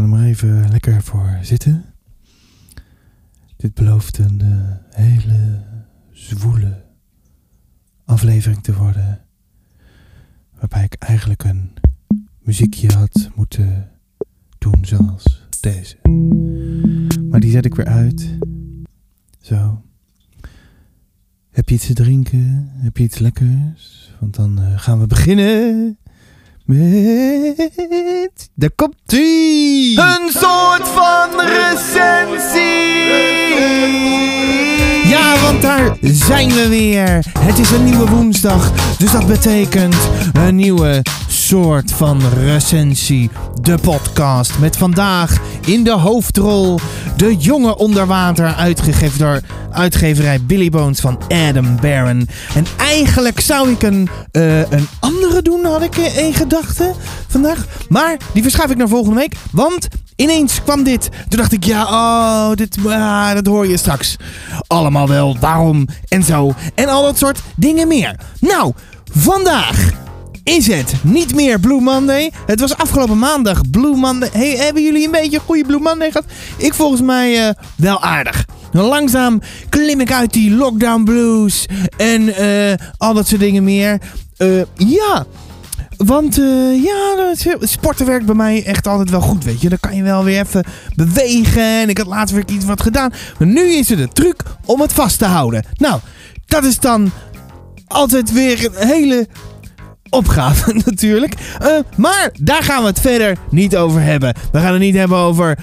Ga er maar even lekker voor zitten. Dit belooft een eh, hele zwoele aflevering te worden. Waarbij ik eigenlijk een muziekje had moeten doen zoals deze. Maar die zet ik weer uit. Zo. Heb je iets te drinken? Heb je iets lekkers? Want dan eh, gaan we beginnen met... Daar komt ie! Een soort van recensie! Ja, want daar zijn we weer. Het is een nieuwe woensdag, dus dat betekent een nieuwe soort van recensie. De podcast met vandaag in de hoofdrol de jonge onderwater uitgegeven door uitgeverij Billy Bones van Adam Barron. En eigenlijk zou ik een, eh, een andere doen, had ik in gedachten vandaag. Maar die verschuif ik naar volgende week, want ineens kwam dit. Toen dacht ik, ja, oh, dit, ah, dat hoor je straks. Allemaal wel, waarom en zo. En al dat soort dingen meer. Nou, vandaag is het niet meer Blue Monday. Het was afgelopen maandag Blue Monday. Hey, hebben jullie een beetje een goede Blue Monday gehad? Ik volgens mij eh, wel aardig. Langzaam klim ik uit die lockdown blues en eh, al dat soort dingen meer. Eh, ja, want ja, sporten werkt bij mij echt altijd wel goed, weet je. Dan kan je wel weer even bewegen. En ik had laatst weer iets wat gedaan. Maar nu is het de truc om het vast te houden. Nou, dat is dan altijd weer een hele opgave natuurlijk. Uh, maar daar gaan we het verder niet over hebben. We gaan het niet hebben over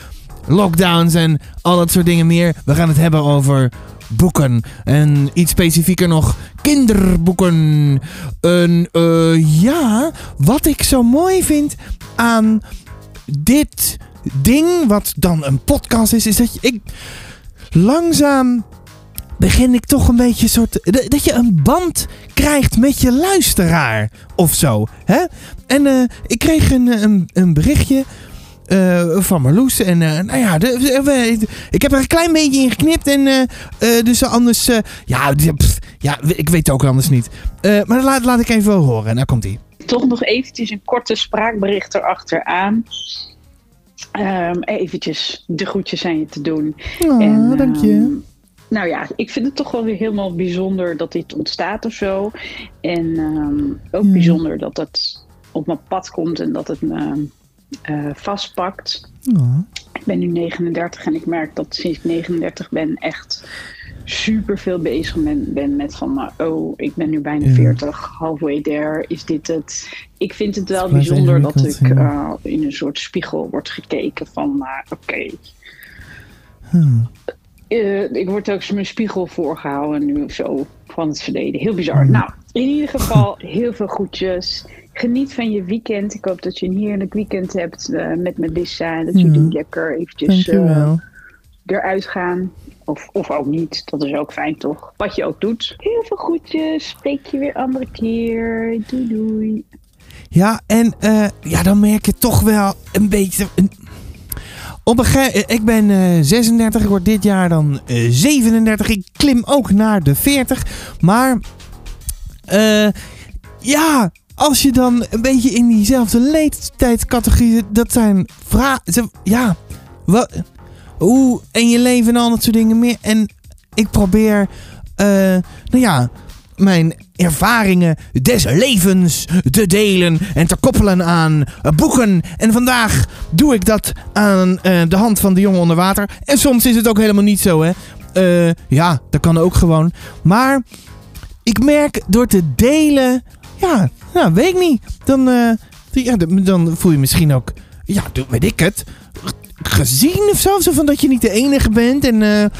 lockdowns en al dat soort dingen meer. We gaan het hebben over boeken. En iets specifieker nog, kinderboeken. Een, uh, ja, wat ik zo mooi vind aan dit ding, wat dan een podcast is, is dat ik langzaam begin ik toch een beetje soort. Dat je een band krijgt met je luisteraar of zo. Hè? En uh, ik kreeg een, een, een berichtje. Uh, van Marloes. En uh, nou ja, de, ik heb er een klein beetje in geknipt. En uh, dus anders. ja, pff, ja, ik weet het ook anders niet. maar laat, laat ik even wel horen. Nou komt ie. Toch nog eventjes een korte spraakbericht erachteraan. Um, eventjes de groetjes aan je te doen. Oh, en, dank je. Um, nou ja, ik vind het toch wel weer helemaal bijzonder dat dit ontstaat of zo. En um, ook hmm. bijzonder dat het op mijn pad komt en dat het me uh, vastpakt. Oh. Ik ben nu 39 en ik merk dat sinds ik 39 ben echt super veel bezig ben, ben met van, oh, ik ben nu bijna 40, halfway there, is dit het? Ik vind het wel bijzonder dat ik uh, in een soort spiegel wordt gekeken van, uh, oké, okay. Uh, ik word ook mijn spiegel voorgehouden nu of zo van het verleden. Heel bizar. Mm. Nou, in ieder geval heel veel goedjes. Geniet van je weekend. Ik hoop dat je een heerlijk weekend hebt uh, met Melissa. En dat jullie mm. lekker eventjes uh, eruit gaan. Of, of ook niet. Dat is ook fijn toch? Wat je ook doet. Heel veel goedjes. Spreek je weer andere keer. Doei doei. Ja, en ja, dan merk je toch wel een beetje... Een op een ik ben uh, 36, ik word dit jaar dan uh, 37. Ik klim ook naar de 40. Maar ja, als je dan een beetje in diezelfde leeftijdscategorie... Dat zijn vragen... Ja, wat... Hoe... En je leven en al dat soort dingen meer. En ik probeer... nou ja mijn ervaringen des levens te delen en te koppelen aan eh, boeken. En vandaag doe ik dat aan uh, de hand van de jongen onder water. En soms is het ook helemaal niet zo, hè. Uh, ja, dat kan ook gewoon. Maar ik merk door te delen... Ja, nou, weet ik niet. Dan, ja, dan voel je misschien ook... Ja, weet ik het. Gezien of zo. Zo van dat je niet de enige bent. En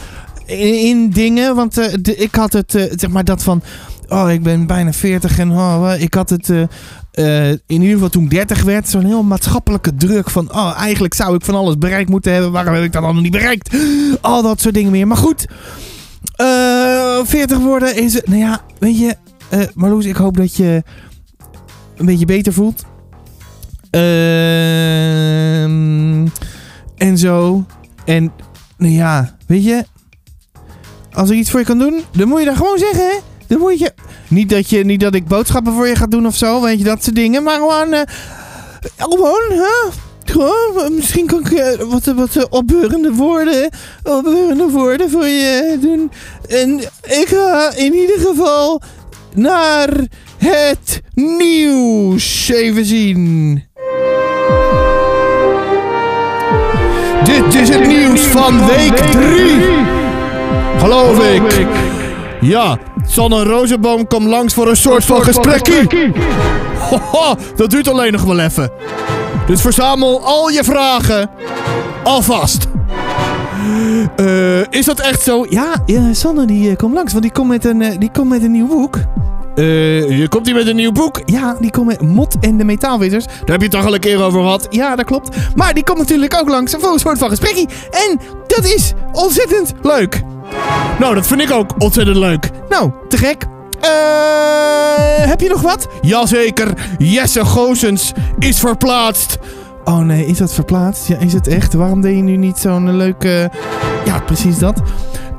in, dingen. Want uh, de, ik had het, uh, zeg maar, dat van. Oh, ik ben bijna 40 en oh, ik had het. Uh, in ieder geval toen 30 werd, zo'n heel maatschappelijke druk van. Oh, eigenlijk zou ik van alles bereikt moeten hebben. Waarom heb ik dat allemaal niet bereikt? Al dat soort dingen meer. Maar goed. 40 worden is. Nou ja, weet je. Marloes, ik hoop dat je. Een beetje beter voelt. Ehm, en zo. En. Nou ja, weet je. Als ik iets voor je kan doen, dan moet je dat gewoon zeggen, hè? Dan moet je... Niet dat, je, niet dat ik boodschappen voor je ga doen of zo, weet je, dat soort dingen. Maar gewoon... Gewoon, hè? Gewoon, misschien kan ik eh, wat, wat opbeurende woorden, opbeurende woorden voor je doen. En ik ga in ieder geval naar het nieuws even zien. Dit is het nieuws van week 3. Geloof ik. Ja, Sanne Rozenboom komt langs voor een soort van gesprekkie. Hoho, dat duurt alleen nog wel even. Dus verzamel al je vragen alvast. Uh, is dat echt zo? Ja, ja Sanne die uh, komt langs, want die komt met een, uh, die komt met een nieuw boek. Uh, je komt hier met een nieuw boek? Ja, die komt met Mot en de Metaalvissers. Daar heb je het toch al een keer over gehad? Ja, dat klopt. Maar die komt natuurlijk ook langs voor een soort van gesprekje. En dat is ontzettend leuk. Nou, dat vind ik ook ontzettend leuk. Nou, te gek. Uh, heb je nog wat? Jazeker. Jesse Goosens is verplaatst. Oh nee, is dat verplaatst? Ja, is het echt? Waarom deed je nu niet zo'n leuke... Ja, precies dat.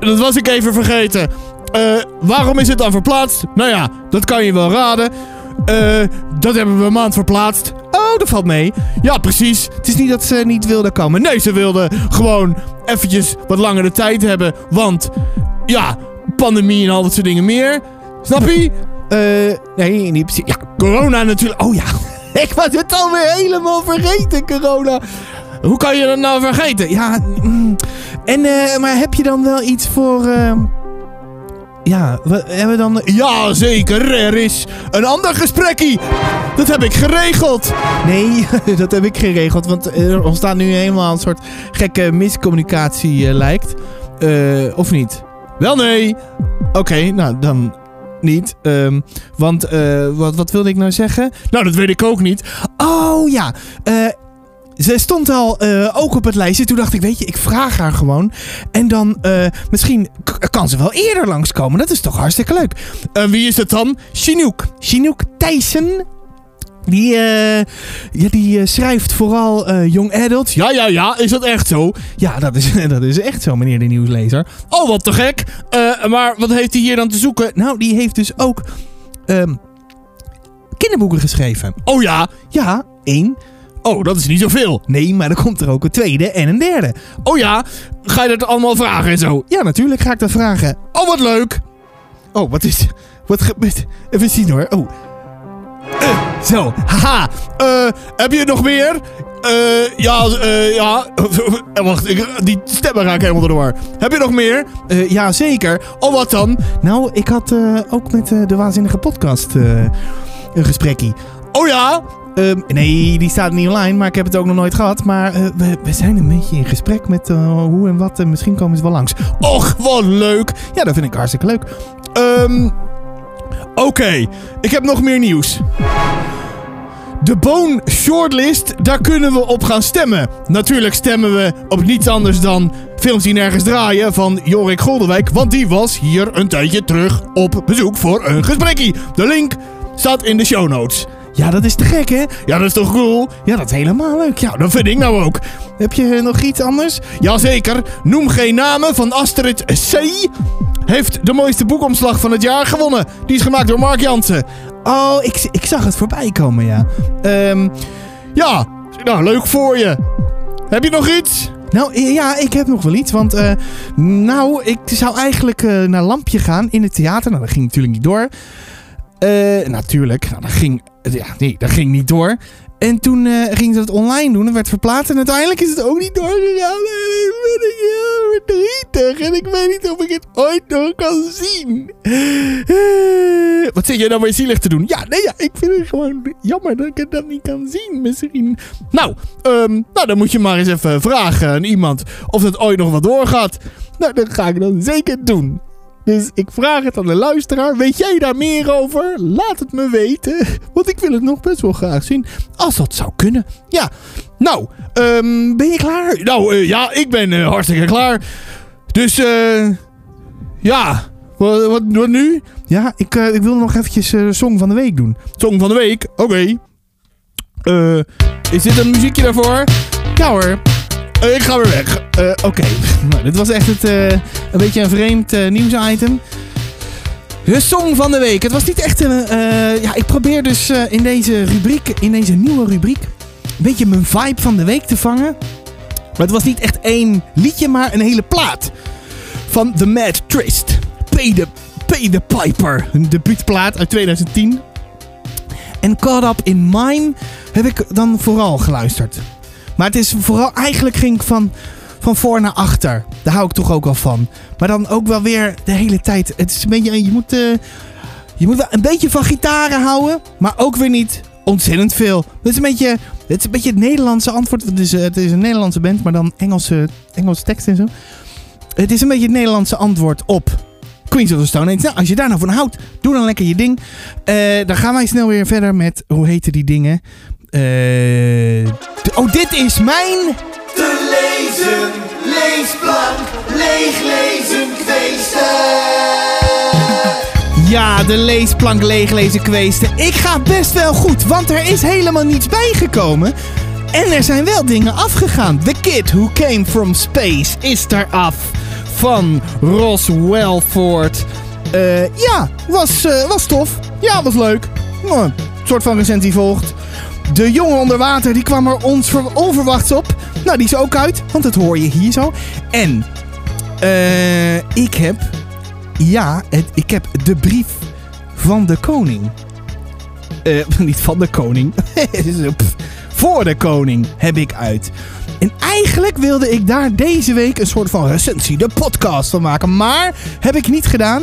Dat was ik even vergeten. Uh, waarom is het dan verplaatst? Nou ja, dat kan je wel raden. Uh, dat hebben we een maand verplaatst. Oh, dat valt mee. Ja, precies. Het is niet dat ze niet wilden komen. Nee, ze wilden gewoon eventjes wat langere tijd hebben. Want, ja, pandemie en al dat soort dingen meer. Snap je? Uh, nee, niet precies. Ja, corona natuurlijk. Oh ja, ik was het alweer helemaal vergeten, corona. Hoe kan je dat nou vergeten? Ja, mm. en, uh, maar heb je dan wel iets voor... Ja, we hebben we dan... Ja, zeker. Er is een ander gesprekje. Dat heb ik geregeld. Nee, dat heb ik geregeld. Want er ontstaat nu helemaal een soort gekke miscommunicatie uh, lijkt. Uh, of niet? Wel nee. Oké, okay, nou dan niet. Um, want uh, wat, wat wilde ik nou zeggen? Nou, dat weet ik ook niet. Oh ja, ze stond al uh, ook op het lijstje. Toen dacht ik, weet je, ik vraag haar gewoon. En dan uh, misschien kan ze wel eerder langskomen. Dat is toch hartstikke leuk. Uh, wie is het dan? Chinook. Chinook Thijssen. Die, ja, die schrijft vooral young adults. Ja, ja, ja. Is dat echt zo? Ja, dat is, dat is echt zo, meneer de nieuwslezer. Oh, wat te gek. maar wat heeft hij hier dan te zoeken? Nou, die heeft dus ook um, kinderboeken geschreven. Oh ja? Ja, één. Oh, dat is niet zoveel. Nee, maar dan komt er ook een tweede en een derde. Oh ja, ga je dat allemaal vragen en zo? Ja, natuurlijk ga ik dat vragen. Oh, wat leuk. Oh, wat is... Wat gebeurt... Even zien hoor. Oh. Uh, zo, haha. Uh, heb je nog meer? Uh, ja, ja. Wacht, ik, die stemmen ga ik helemaal door de war. Heb je nog meer? Ja, zeker. Oh, wat dan? Nou, ik had ook met de Waanzinnige Podcast een gesprekje. Oh ja? Um, nee, die staat niet online, maar ik heb het ook nog nooit gehad. Maar uh, we, zijn een beetje in gesprek met uh, hoe en wat. En misschien komen ze wel langs. Och, wat leuk. Ja, dat vind ik hartstikke leuk. Um, Oké, ik heb nog meer nieuws. De Bone Shortlist, daar kunnen we op gaan stemmen. Natuurlijk stemmen we op niets anders dan Films die nergens draaien van Jorik Goldenwijk. Want die was hier een tijdje terug op bezoek voor een gesprekje. De link staat in de show notes. Ja, dat is te gek, hè? Ja, dat is toch cool? Ja, dat is helemaal leuk. Ja, dat vind ik nou ook. Heb je nog iets anders? Jazeker. Noem geen namen van Astrid C. Heeft de mooiste boekomslag van het jaar gewonnen. Die is gemaakt door Mark Jansen. Oh, ik, ik zag het voorbij komen, ja. Um, ja, nou, leuk voor je. Heb je nog iets? Nou ja, ik heb nog wel iets. Want uh, nou, ik zou eigenlijk uh, naar Lampje gaan in het theater. Nou, dat ging natuurlijk niet door. Uh, natuurlijk, nou, dat ging, ja, nee, dat ging niet door. En toen uh, gingen ze het online doen. Het werd verplaatst. En uiteindelijk is het ook niet doorgegaan. En ik ben heel verdrietig. En ik weet niet of ik het ooit nog kan zien. Uh, wat zit jij nou weer zielig te doen? Ja, nee, ja, ik vind het gewoon jammer dat ik het dan niet kan zien. Misschien. Nou, um, nou, dan moet je maar eens even vragen aan iemand of het ooit nog wat doorgaat. Nou, dat ga ik dan zeker doen. Dus ik vraag het aan de luisteraar. Weet jij daar meer over? Laat het me weten. Want ik wil het nog best wel graag zien. Als dat zou kunnen. Ja. Nou, um, ben je klaar? Nou, uh, ja, ik ben uh, hartstikke klaar. Dus, eh... Ja. Wat, nu? Ja, ik, uh, ik wil nog eventjes Song van de Week doen. Song van de Week? Oké. Okay. Is dit een muziekje daarvoor? Ja hoor. Uh, ik ga weer weg. Uh, Oké, nou, dit was echt het, uh, een beetje een vreemd nieuwsitem. De song van de week. Het was niet echt een... ja, ik probeer dus in deze rubriek, in deze nieuwe rubriek... beetje mijn vibe van de week te vangen. Maar het was niet echt één liedje, maar een hele plaat. Van The Mad Trist. Pay the, Pay the Piper. Een debuutplaat uit 2010. En Caught Up in Mine heb ik dan vooral geluisterd. Maar het is vooral, eigenlijk ging ik van, van voor naar achter. Daar hou ik toch ook wel van. Maar dan ook wel weer de hele tijd. Het is een beetje, je moet, eh, je moet wel een beetje van gitaren houden. Maar ook weer niet ontzettend veel. Het is een beetje het, is een beetje het Nederlandse antwoord. Het is, eh, het is een Nederlandse band, maar dan Engelse, Engelse tekst en zo. Het is een beetje het Nederlandse antwoord op Queens of the Stone Age. Nou, als je daar nou van houdt, doe dan lekker je ding. Eh, dan gaan wij snel weer verder met, hoe heten die dingen? Eh, oh, dit is mijn... Te lezen, leesplank, leeglezen, kweesten. Ja, de leesplank leeglezen kweesten. Ik ga best wel goed, want er is helemaal niets bijgekomen. En er zijn wel dingen afgegaan. The Kid Who Came From Space is er af. Van Ross Welford. Eh, ja, was, eh, was tof. Ja, was leuk. Een soort van recensie volgt. De jongen onder water, die kwam er ons ver- onverwachts op. Nou, die is ook uit, want dat hoor je hier zo. En eh, ik heb ja, het, ik heb de brief van de koning. Eh, niet van de koning. Pff, Voor de koning heb ik uit. En eigenlijk wilde ik daar deze week een soort van recensie, de podcast van maken. Maar heb ik niet gedaan,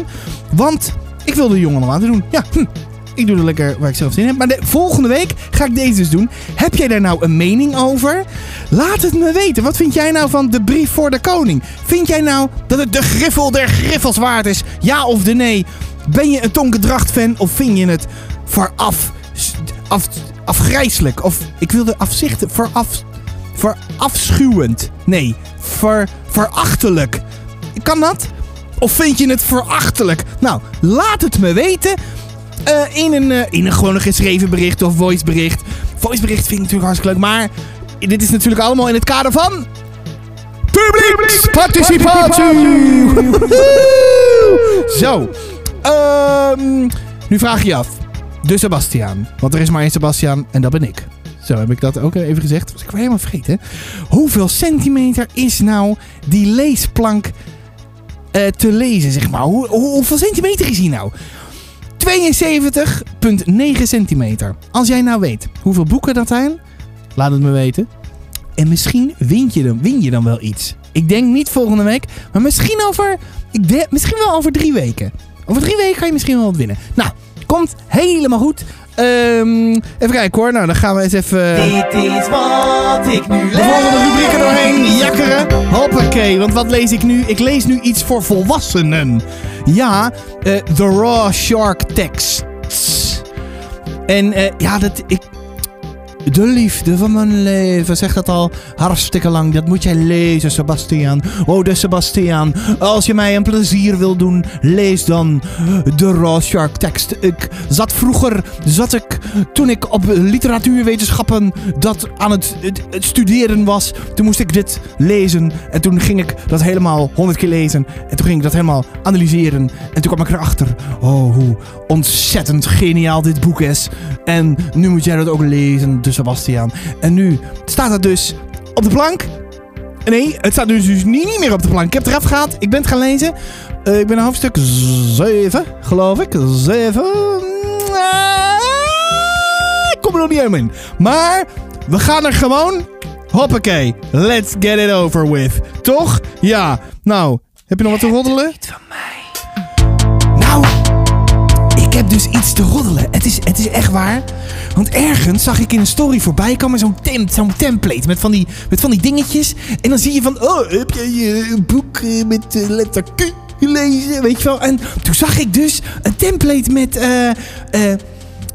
want ik wilde de jongen nog laten doen. Ja, hm, ik doe het lekker waar ik zelf zin in heb. Maar de, volgende week ga ik deze dus doen. Heb jij daar nou een mening over? Laat het me weten. Wat vind jij nou van de brief voor de koning? Vind jij nou dat het de griffel der griffels waard is? Ja of de nee? Ben je een Tonkendracht fan of vind je het veraf, af, afgrijselijk? Of ik wilde afzichten, veraf, verafschuwend. Nee, ver, verachtelijk. Kan dat? Of vind je het verachtelijk? Nou, laat het me weten. Eh, in, een, eh, in een gewoon een geschreven bericht of voicebericht. Voicebericht vind ik natuurlijk hartstikke leuk. Maar dit is natuurlijk allemaal in het kader van... Publieksparticipatie! Zo. Ehm, nu vraag je je af. De Sebastiaan. Want er is maar één Sebastiaan en dat ben ik. Zo heb ik dat ook even gezegd. Was ik weer helemaal vergeten. Hoeveel centimeter is nou die leesplank eh, te lezen, zeg maar? Hoe, hoe- hoeveel centimeter is die nou? 72,9 centimeter. Als jij nou weet hoeveel boeken dat zijn, laat het me weten. En misschien win je, dan, win je dan wel iets. Ik denk niet volgende week, maar misschien over, ik misschien wel over drie weken. Over drie weken ga je misschien wel wat winnen. Nou, komt helemaal goed. Ehm, even kijken hoor. Nou, dan gaan we eens even Dit is wat ik nu de volgende rubrieken doorheen jakkeren. Hoppakee, want wat lees ik nu? Ik lees nu iets voor volwassenen. Ja, eh The Raw Shark Texts. En eh, ja, dat, ik, de liefde van mijn leven, zeg dat al hartstikke lang. Dat moet jij lezen, Sebastian. Oh, de Sebastian. Als je mij een plezier wil doen, lees dan de Shark tekst. Ik zat vroeger, zat ik, toen ik op literatuurwetenschappen dat aan het, het, het studeren was. Toen moest ik dit lezen. En toen ging ik dat helemaal honderd keer lezen. En toen ging ik dat helemaal analyseren. En toen kwam ik erachter, oh, hoe ontzettend geniaal dit boek is. En nu moet jij dat ook lezen, de Sebastian. En nu staat het dus op de plank. Nee, het staat dus, dus niet, niet meer op de plank. Ik heb het eraf gehaald. Ik ben het gaan lezen. Eh, ik ben een hoofdstuk 7, geloof ik. 7. ik kom er nog niet helemaal in. Maar we gaan er gewoon. Hoppakee. Let's get it over with. Toch? Ja. Nou, heb je nog wat te roddelen? van mij. Heb dus iets te roddelen. Het is, het is echt waar. Want ergens zag ik in een story voorbij komen zo'n tem, zo'n template met van, die, met van die dingetjes. En dan zie je van, oh, heb jij eh, een boek eh, met eh, letter Q gelezen? Weet je wel? En toen zag ik dus een template met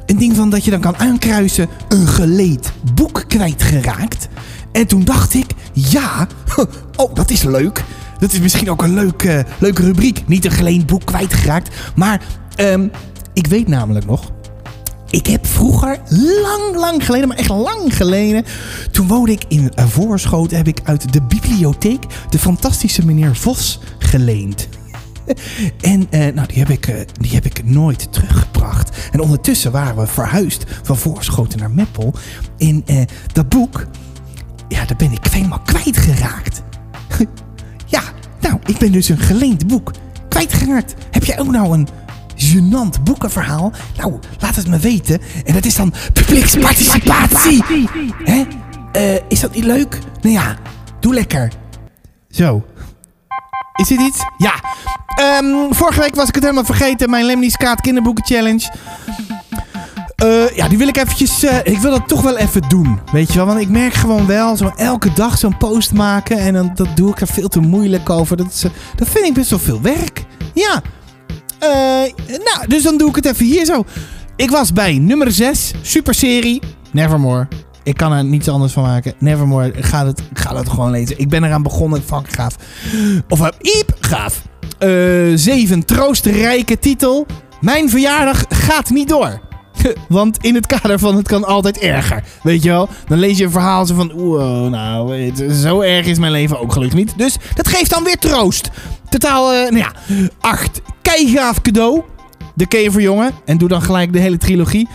een ding van dat je dan kan aankruisen. Een geleed boek kwijtgeraakt. En toen dacht ik, ja, oh, dat is leuk. Dat is misschien ook een leuk, eh, leuke rubriek. Niet een geleend boek kwijtgeraakt. Maar ehm, ik weet namelijk nog. Ik heb vroeger, lang, lang geleden, maar echt lang geleden. Toen woonde ik in uh, Voorschoten. Heb ik uit de bibliotheek de fantastische meneer Vos geleend. en eh, nou, die, heb ik, eh, die heb ik nooit teruggebracht. En ondertussen waren we verhuisd van Voorschoten naar Meppel. En eh, dat boek, ja, daar ben ik helemaal kwijtgeraakt. ja, nou, ik ben dus een geleend boek kwijtgeraakt. Heb jij ook nou een gênant boekenverhaal? Nou, laat het me weten. En dat is dan publieksparticipatie. Hè? Eh, is dat niet leuk? Nou ja, doe lekker. Zo. Is dit iets? Ja. Ehm, vorige week was ik het helemaal vergeten. Mijn Lemnies Kaat kinderboeken challenge. Eh, ja, die wil ik eventjes... eh, ik wil dat toch wel even doen. Weet je wel? Want ik merk gewoon wel... Zo elke dag zo'n post maken. En dan dat doe ik er veel te moeilijk over. Dat, dat vind ik best wel veel werk. Ja. Eh, nou, dus dan doe ik het even hier zo. Ik was bij nummer 6. Superserie. Nevermore. Ik kan er niets anders van maken. Nevermore. Ga het, ga het gewoon lezen. Ik ben eraan begonnen. Fuck, gaaf. Of, uh, iep, gaaf. Eh 7. Troostrijke titel. Mijn verjaardag gaat niet door. Want in het kader van het kan altijd erger. Weet je wel? Dan lees je een verhaal zo van... Oh, nou, zo erg is mijn leven ook gelukkig niet. Dus dat geeft dan weer troost. Totaal, eh, nou ja, 8. Keigaaf cadeau. De voor jongen. En doe dan gelijk de hele trilogie.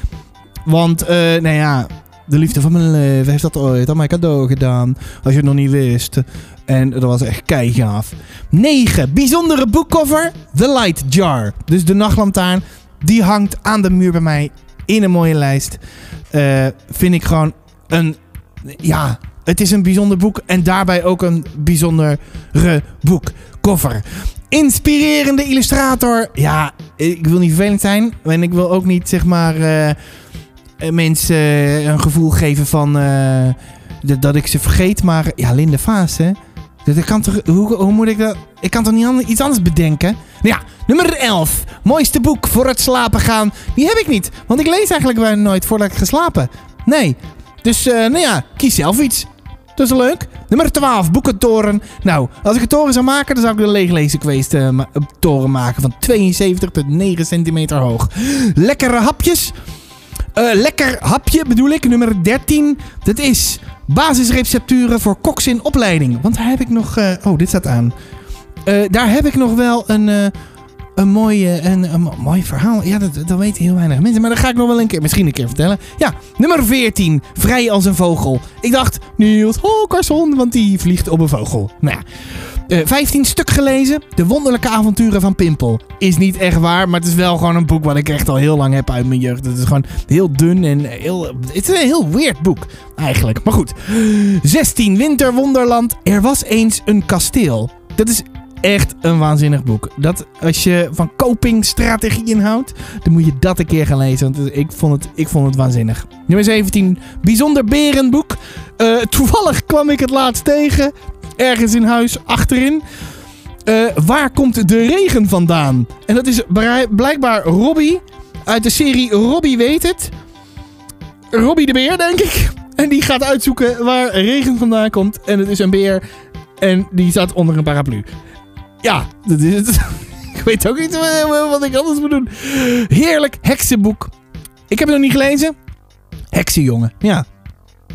Want, eh, nou ja... De liefde van mijn leven heeft dat ooit aan mijn cadeau gedaan. Als je het nog niet wist. En dat was echt keigaaf. 9. Bijzondere boekcover. The Light Jar. Dus de nachtlantaarn. Die hangt aan de muur bij mij in een mooie lijst. Eh, vind ik gewoon een. Ja, het is een bijzonder boek. En daarbij ook een bijzondere boekcover. Inspirerende illustrator. Ja, ik wil niet vervelend zijn. En ik wil ook niet, zeg maar. eh, mensen een gevoel geven van. eh, dat- dat ik ze vergeet. Maar ja, Linde Vaas, hè. Kan toch, hoe, hoe moet ik dat? Ik kan toch niet ander- iets anders bedenken? Nou ja, nummer 11. Mooiste boek voor het slapen gaan. Die heb ik niet. Want ik lees eigenlijk bijna nooit voordat ik ga slapen. Nee. Dus, eh, nou ja, kies zelf iets. Dat is leuk. Nummer 12. Boekentoren. Nou, als ik een toren zou maken, dan zou ik een leeglezen geweest eh, een toren maken van 72,9 centimeter hoog. Lekkere hapjes. Eh, lekker hapje bedoel ik, nummer 13. Dat is basisrecepturen voor koks in opleiding. Want daar heb ik nog... eh, oh, dit staat aan. Eh, daar heb ik nog wel een, eh, een, mooie, een, een mo- mooi verhaal. Ja, dat, dat weten heel weinig mensen. Maar dat ga ik nog wel een keer, misschien een keer vertellen. Ja, nummer 14. Vrij als een vogel. Ik dacht, Niels Holkersson, want die vliegt op een vogel. Nou ja. Eh, 15 stuk gelezen. De wonderlijke avonturen van Pimpel. Is niet echt waar, maar het is wel gewoon een boek wat ik echt al heel lang heb uit mijn jeugd. Het is gewoon heel dun en heel... Het is een heel weird boek, eigenlijk. Maar goed. 16 Winterwonderland. Er was eens een kasteel. Dat is echt een waanzinnig boek. Dat als je van copingstrategieën houdt, dan moet je dat een keer gaan lezen. Want ik vond het, ik vond het waanzinnig. Nummer 17. Bijzonder berenboek. Eh, toevallig kwam ik het laatst tegen. Ergens in huis achterin. Eh, waar komt de regen vandaan? En dat is blijkbaar Robbie. Uit de serie Robbie weet het. Robbie de beer, denk ik. En die gaat uitzoeken waar regen vandaan komt. En het is een beer. En die staat onder een paraplu. Ja, dat is het. ik weet ook niet eh, wat ik anders moet doen. Heerlijk heksenboek. Ik heb het nog niet gelezen. Heksenjongen, ja.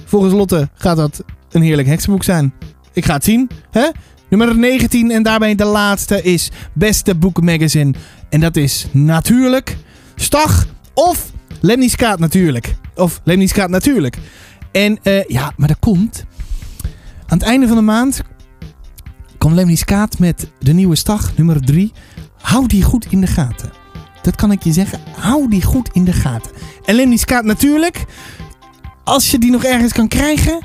Volgens Lotte gaat dat een heerlijk heksenboek zijn. Ik ga het zien. Hè? Nummer 19 en daarbij de laatste is Beste Boek Magazine. En dat is natuurlijk Stag of Lemnies Kaat natuurlijk. Of Lemnies Kaat natuurlijk. En eh, ja, maar dat komt. Aan het einde van de maand komt Lemnies Kaat met de nieuwe Stag, nummer 3. Hou die goed in de gaten. Dat kan ik je zeggen. Hou die goed in de gaten. En Lemnies Kaat natuurlijk. Als je die nog ergens kan krijgen,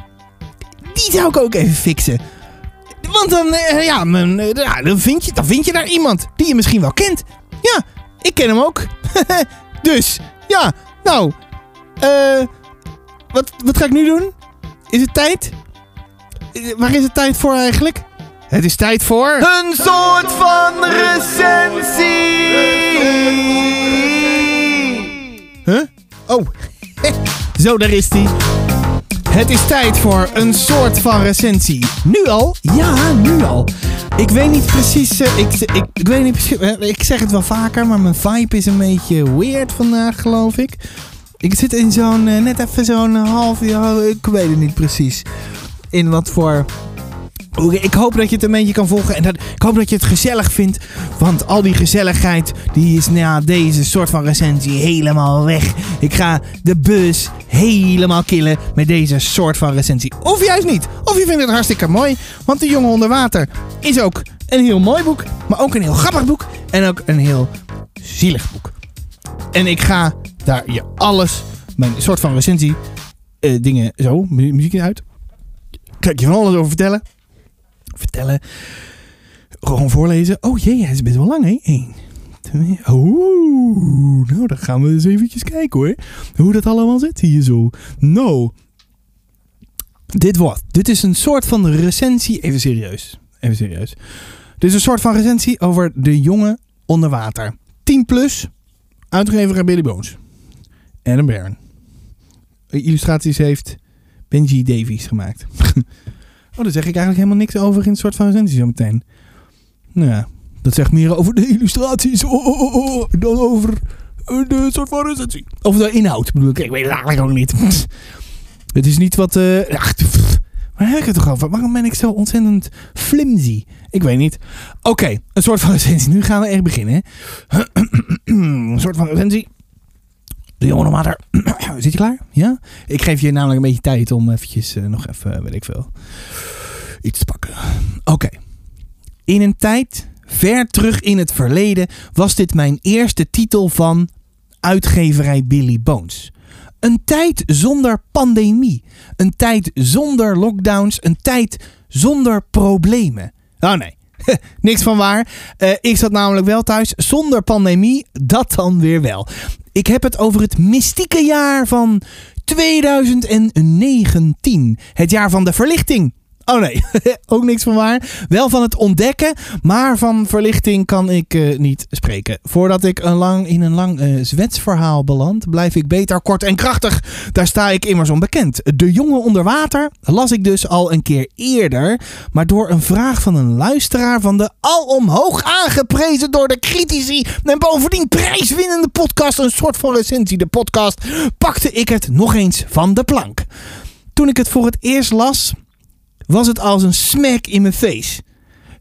die zou ik ook even fixen. Want dan, eh, ja, men, eh, ja, dan, vind je, dan vind je daar iemand die je misschien wel kent. Ja, ik ken hem ook. dus, ja, nou, eh, wat, wat ga ik nu doen? Is het tijd? Waar is het tijd voor eigenlijk? Het is tijd voor... Een soort van recensie. Huh? Oh, zo daar is die. Het is tijd voor een soort van recensie. Nu al? Ja, nu al. Ik weet niet precies. eh, ik, ik, ik weet niet precies. eh, Ik zeg het wel vaker, maar mijn vibe is een beetje weird vandaag, geloof ik. Ik zit in zo'n. eh, net even zo'n half. Ik weet het niet precies. In wat voor Ik hoop dat je het een beetje kan volgen en dat, ik hoop dat je het gezellig vindt. Want al die gezelligheid die is na deze soort van recensie helemaal weg. Ik ga de bus helemaal killen met deze soort van recensie. Of juist niet. Of je vindt het hartstikke mooi. Want De Jongen Onder Water is ook een heel mooi boek. Maar ook een heel grappig boek. En ook een heel zielig boek. En ik ga daar je alles, mijn soort van recensie, eh, dingen zo, mu- muziek uit. Kijk je van alles over vertellen. Vertellen. Gewoon voorlezen. Oh jee, hij is best wel lang hè. Eén, twee. Oeh, nou dan gaan we eens eventjes kijken hoor. Hoe dat allemaal zit hier zo. Nou. Dit wordt. Dit is een soort van recensie. Even serieus. Even serieus. Dit is een soort van recensie over de jongen onder water. 10 plus. Uitgever aan Billy Bones. Adam Baron. Illustraties heeft Benji Davies gemaakt. oh, daar zeg ik eigenlijk helemaal niks over in een soort van recensie zo meteen. Nou ja, dat zegt meer over de illustraties oh, oh, oh, oh, dan over eh, de soort van recensie. Of de inhoud bedoel ik. Ik weet het eigenlijk ook niet. Het is niet wat... eh ach, waar heb ik het toch over? Waarom ben ik zo ontzettend flimsy? Ik weet niet. Oké, een soort van recensie. Nu gaan we echt beginnen. een soort van recensie. De jongen water. Zit je klaar? Ja? Ik geef je namelijk een beetje tijd om eventjes eh, nog even, weet ik veel, iets te pakken. Oké. In een tijd ver terug in het verleden was dit mijn eerste titel van uitgeverij Billy Bones. Een tijd zonder pandemie. Een tijd zonder lockdowns. Een tijd zonder problemen. Oh nee, niks van waar. Eh, ik zat namelijk wel thuis zonder pandemie. Dat dan weer wel. Ik heb het over het mystieke jaar van 2019. Het jaar van de verlichting. Oh nee, ook niks van waar. Wel van het ontdekken, maar van verlichting kan ik eh, niet spreken. Voordat ik een lang, in een lang eh, zwetsverhaal beland, blijf ik beter kort en krachtig. Daar sta ik immers onbekend. De jongen onder water las ik dus al een keer eerder, maar door een vraag van een luisteraar van de al omhoog aangeprezen door de critici en bovendien prijswinnende podcast, een soort van recensie, de podcast, pakte ik het nog eens van de plank. Toen ik het voor het eerst las, was het als een smack in mijn face.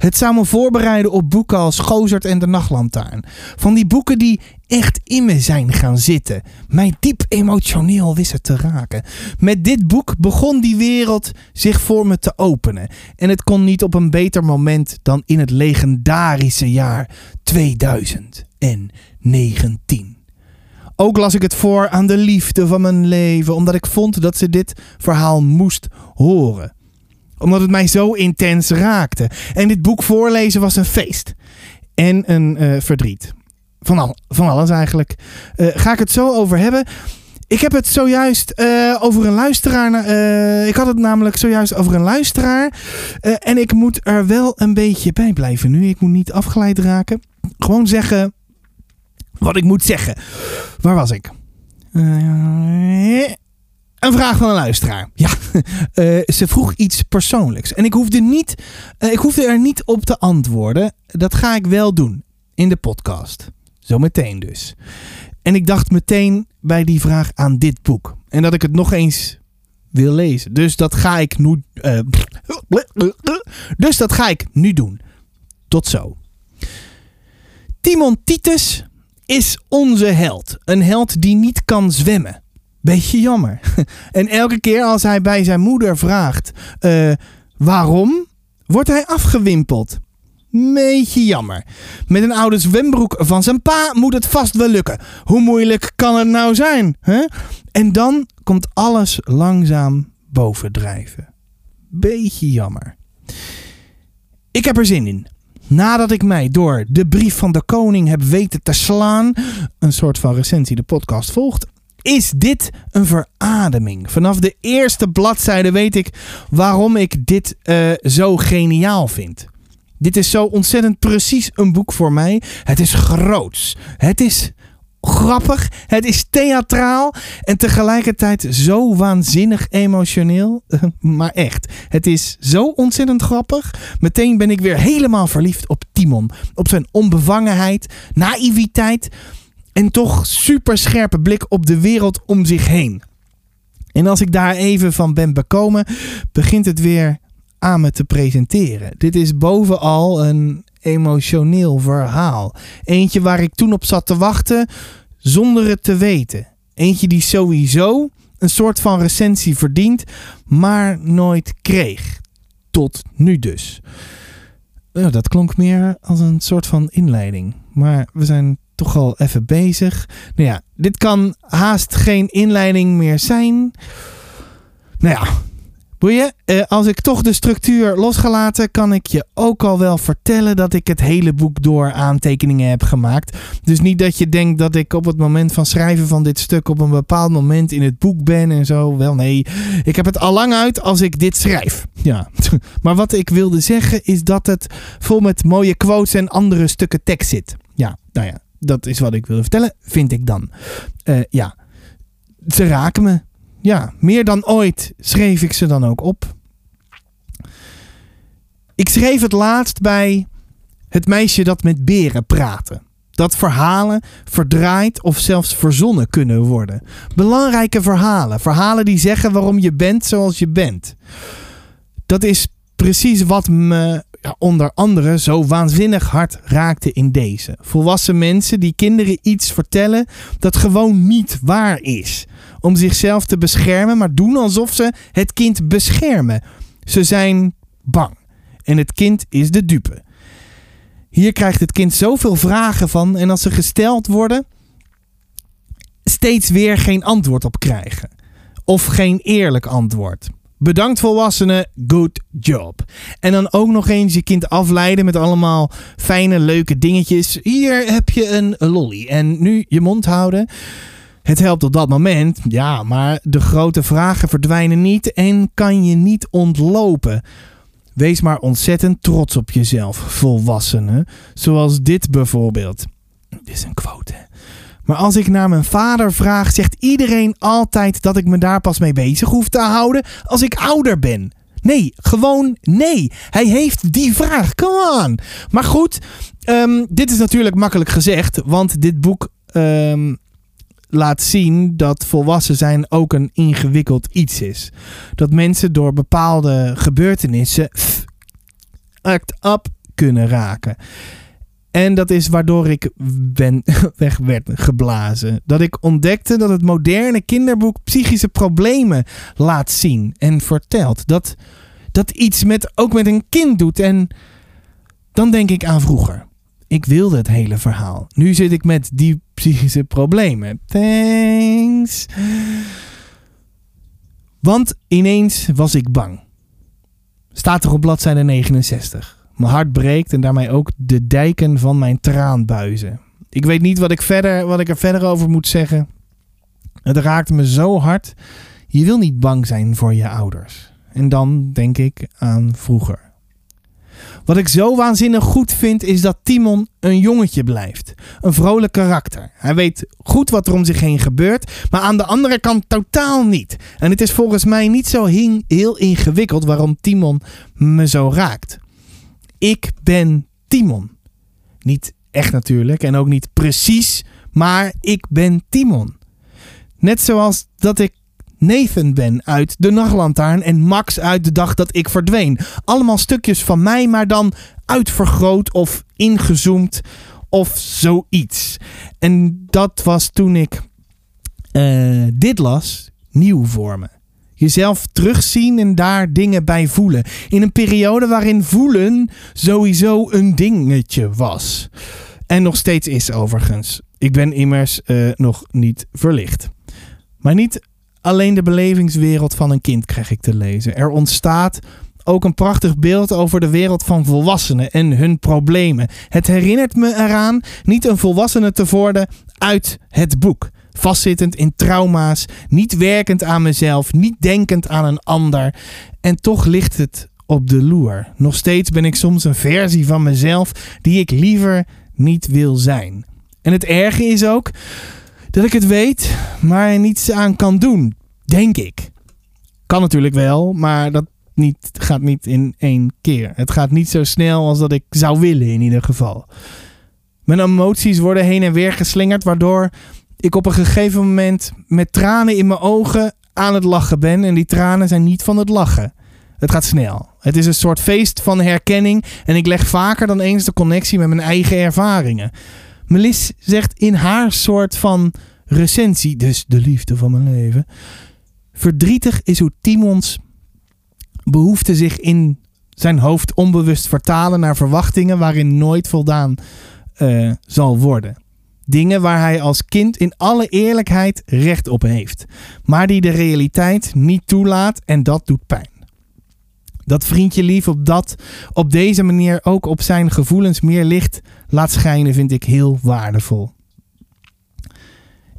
Het zou me voorbereiden op boeken als Gozert en de Nachtlantaarn. Van die boeken die echt in me zijn gaan zitten. Mij diep emotioneel wisten te raken. Met dit boek begon die wereld zich voor me te openen. En het kon niet op een beter moment dan in het legendarische jaar 2019. Ook las ik het voor aan de liefde van mijn leven, omdat ik vond dat ze dit verhaal moest horen omdat het mij zo intens raakte. En dit boek voorlezen was een feest. En een eh, verdriet. Van, al, van alles eigenlijk. Eh, ga ik het zo over hebben. Ik heb het zojuist eh, over een luisteraar. ik had het namelijk zojuist over een luisteraar. En ik moet er wel een beetje bij blijven nu. Ik moet niet afgeleid raken. Gewoon zeggen wat ik moet zeggen. Waar was ik? Een vraag van een luisteraar. Ja, eh, ze vroeg iets persoonlijks. En ik hoefde, niet, eh, ik er niet op te antwoorden. Dat ga ik wel doen in de podcast. Zometeen dus. En ik dacht meteen bij die vraag aan dit boek. En dat ik het nog eens wil lezen. Dus dat ga ik nu. eh, dus dat ga ik nu doen. Tot zo. Timon Titus is onze held. Een held die niet kan zwemmen. Beetje jammer. En elke keer als hij bij zijn moeder vraagt eh, waarom, wordt hij afgewimpeld. Beetje jammer. Met een oude zwembroek van zijn pa moet het vast wel lukken. Hoe moeilijk kan het nou zijn? Hè? En dan komt alles langzaam bovendrijven. Beetje jammer. Ik heb er zin in. Nadat ik mij door de brief van de koning heb weten te slaan, een soort van recensie de podcast volgt, is dit een verademing. Vanaf de eerste bladzijde weet ik waarom ik dit eh, zo geniaal vind. Dit is zo ontzettend precies een boek voor mij. Het is groots. Het is grappig. Het is theatraal. En tegelijkertijd zo waanzinnig emotioneel. Maar echt. Het is zo ontzettend grappig. Meteen ben ik weer helemaal verliefd op Timon. Op zijn onbevangenheid, naïviteit. En toch super scherpe blik op de wereld om zich heen. En als ik daar even van ben bekomen, begint het weer aan me te presenteren. Dit is bovenal een emotioneel verhaal. Eentje waar ik toen op zat te wachten zonder het te weten. Eentje die sowieso een soort van recensie verdient, maar nooit kreeg. Tot nu dus. Nou, dat klonk meer als een soort van inleiding. Maar we zijn toch al even bezig. Nou ja, dit kan haast geen inleiding meer zijn. Nou ja, Boeien, uh, als ik toch de structuur los ga laten, kan ik je ook al wel vertellen dat ik het hele boek door aantekeningen heb gemaakt. Dus niet dat je denkt dat ik op het moment van schrijven van dit stuk op een bepaald moment in het boek ben en zo. Wel nee, ik heb het al lang uit als ik dit schrijf. Ja, maar wat ik wilde zeggen is dat het vol met mooie quotes en andere stukken tekst zit. Ja, nou ja, dat is wat ik wilde vertellen, vind ik dan. Uh, ja, ze raken me ja, meer dan ooit schreef ik ze dan ook op. Ik schreef het laatst bij het meisje dat met beren praatte. Dat verhalen verdraaid of zelfs verzonnen kunnen worden. Belangrijke verhalen. Verhalen die zeggen waarom je bent zoals je bent. Dat is precies wat me onder andere zo waanzinnig hard raakte in deze. Volwassen mensen die kinderen iets vertellen dat gewoon niet waar is om zichzelf te beschermen, maar doen alsof ze het kind beschermen. Ze zijn bang en het kind is de dupe. Hier krijgt het kind zoveel vragen van en als ze gesteld worden, steeds weer geen antwoord op krijgen. Of geen eerlijk antwoord. Bedankt volwassenen, good job. En dan ook nog eens je kind afleiden met allemaal fijne, leuke dingetjes. Hier heb je een lolly en nu je mond houden. Het helpt op dat moment, ja, maar de grote vragen verdwijnen niet en kan je niet ontlopen. Wees maar ontzettend trots op jezelf, volwassenen. Zoals dit bijvoorbeeld. Dit is een quote. Maar als ik naar mijn vader vraag, zegt iedereen altijd dat ik me daar pas mee bezig hoef te houden als ik ouder ben. Nee, gewoon nee. Hij heeft die vraag. Come on. Maar goed, um, dit is natuurlijk makkelijk gezegd, want dit boek um, laat zien dat volwassen zijn ook een ingewikkeld iets is. Dat mensen door bepaalde gebeurtenissen act up kunnen raken. En dat is waardoor ik ben, weg werd geblazen. Dat ik ontdekte dat het moderne kinderboek psychische problemen laat zien en vertelt. Dat dat iets met, ook met een kind doet. En dan denk ik aan vroeger. Ik wilde het hele verhaal. Nu zit ik met die psychische problemen. Thanks. Want ineens was ik bang. Staat er op bladzijde 69. Mijn hart breekt en daarmee ook de dijken van mijn traanbuizen. Ik weet niet wat ik, verder, wat ik er verder over moet zeggen. Het raakt me zo hard. Je wil niet bang zijn voor je ouders. En dan denk ik aan vroeger. Wat ik zo waanzinnig goed vind is dat Timon een jongetje blijft. Een vrolijk karakter. Hij weet goed wat er om zich heen gebeurt, maar aan de andere kant totaal niet. En het is volgens mij niet zo heel ingewikkeld waarom Timon me zo raakt. Ik ben Timon. Niet echt natuurlijk en ook niet precies, maar ik ben Timon. Net zoals dat ik Nathan ben uit De Nachtlantaarn en Max uit De Dag dat ik verdween. Allemaal stukjes van mij, maar dan uitvergroot of ingezoomd of zoiets. En dat was toen ik uh, dit las, nieuw voor me. Jezelf terugzien en daar dingen bij voelen. In een periode waarin voelen sowieso een dingetje was. En nog steeds is overigens. Ik ben immers uh, nog niet verlicht. Maar niet alleen de belevingswereld van een kind krijg ik te lezen. Er ontstaat ook een prachtig beeld over de wereld van volwassenen en hun problemen. Het herinnert me eraan niet een volwassene te worden uit het boek. Vastzittend in trauma's, niet werkend aan mezelf, niet denkend aan een ander. En toch ligt het op de loer. Nog steeds ben ik soms een versie van mezelf die ik liever niet wil zijn. En het erge is ook dat ik het weet, maar er niets aan kan doen. Denk ik. Kan natuurlijk wel, maar dat niet, gaat niet in één keer. Het gaat niet zo snel als dat ik zou willen, in ieder geval. Mijn emoties worden heen en weer geslingerd, waardoor ik op een gegeven moment met tranen in mijn ogen aan het lachen ben. En die tranen zijn niet van het lachen. Het gaat snel. Het is een soort feest van herkenning en ik leg vaker dan eens de connectie met mijn eigen ervaringen. Melis zegt in haar soort van recensie, dus de liefde van mijn leven. Verdrietig is hoe Timons behoefte zich in zijn hoofd onbewust vertalen naar verwachtingen waarin nooit voldaan uh, zal worden. Dingen waar hij als kind in alle eerlijkheid recht op heeft, maar die de realiteit niet toelaat en dat doet pijn. Dat vriendje lief op, dat, op deze manier ook op zijn gevoelens meer licht laat schijnen, vind ik heel waardevol.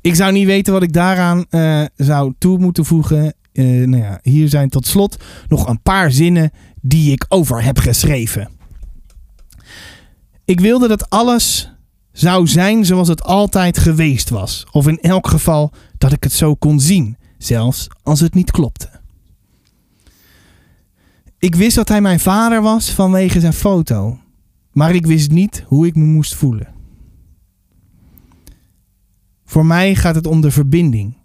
Ik zou niet weten wat ik daaraan uh, zou toe moeten voegen. Uh, nou ja, hier zijn tot slot nog een paar zinnen die ik over heb geschreven. Ik wilde dat alles zou zijn zoals het altijd geweest was. Of in elk geval dat ik het zo kon zien, zelfs als het niet klopte. Ik wist dat hij mijn vader was vanwege zijn foto, maar ik wist niet hoe ik me moest voelen. Voor mij gaat het om de verbinding.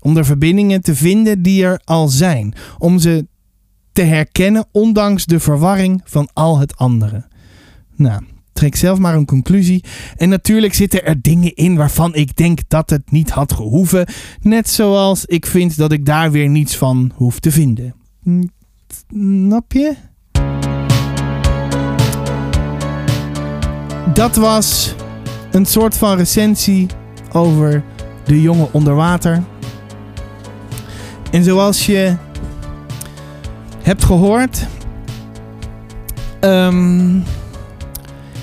Om de verbindingen te vinden die er al zijn. Om ze te herkennen ondanks de verwarring van al het andere. Nou, trek zelf maar een conclusie. En natuurlijk zitten er dingen in waarvan ik denk dat het niet had gehoeven. Net zoals ik vind dat ik daar weer niets van hoef te vinden. Snap je? Dat was een soort van recensie over de jongen onder water. En zoals je hebt gehoord, um,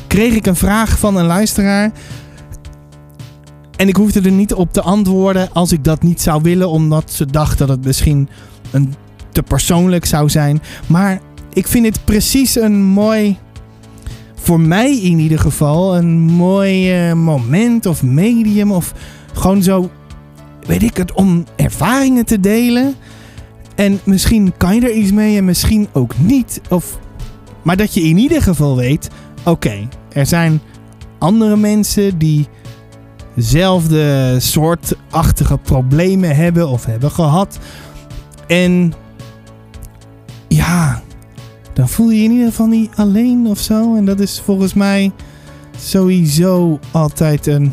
kreeg ik een vraag van een luisteraar. En ik hoefde er niet op te antwoorden als ik dat niet zou willen, omdat ze dacht dat het misschien een te persoonlijk zou zijn. Maar ik vind het precies een mooi, voor mij in ieder geval, een mooi moment of medium of gewoon zo, weet ik het, om ervaringen te delen. En misschien kan je er iets mee en misschien ook niet. Of, maar dat je in ieder geval weet, oké, er zijn andere mensen die dezelfde soortachtige problemen hebben of hebben gehad. En ja, dan voel je je in ieder geval niet alleen of zo. En dat is volgens mij sowieso altijd een.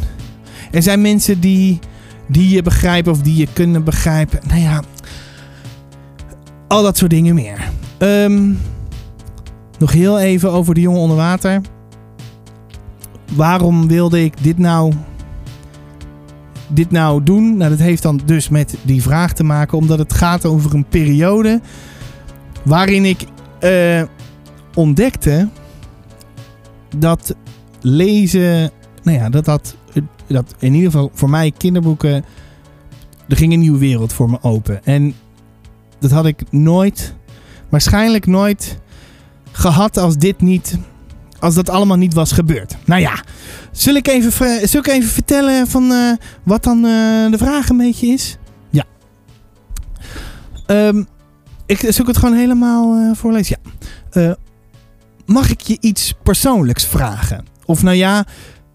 Er zijn mensen die, die je begrijpen of die je kunnen begrijpen. Nou ja, al dat soort dingen meer. Um, nog heel even over de jongen onder water. Waarom wilde ik dit nou, dit nou doen? Nou, dat heeft dan dus met die vraag te maken, omdat het gaat over een periode waarin ik uh, ontdekte dat lezen, nou ja, dat dat, dat in ieder geval voor mij kinderboeken, er ging een nieuwe wereld voor me open. En dat had ik nooit, waarschijnlijk nooit gehad als dit niet, als dat allemaal niet was gebeurd. Nou ja, zul ik even, zul ik even vertellen van uh, wat dan uh, de vraag een beetje is? Ja. Um, ik zoek het gewoon helemaal uh, voorlezen. Ja. mag ik je iets persoonlijks vragen? Of nou ja,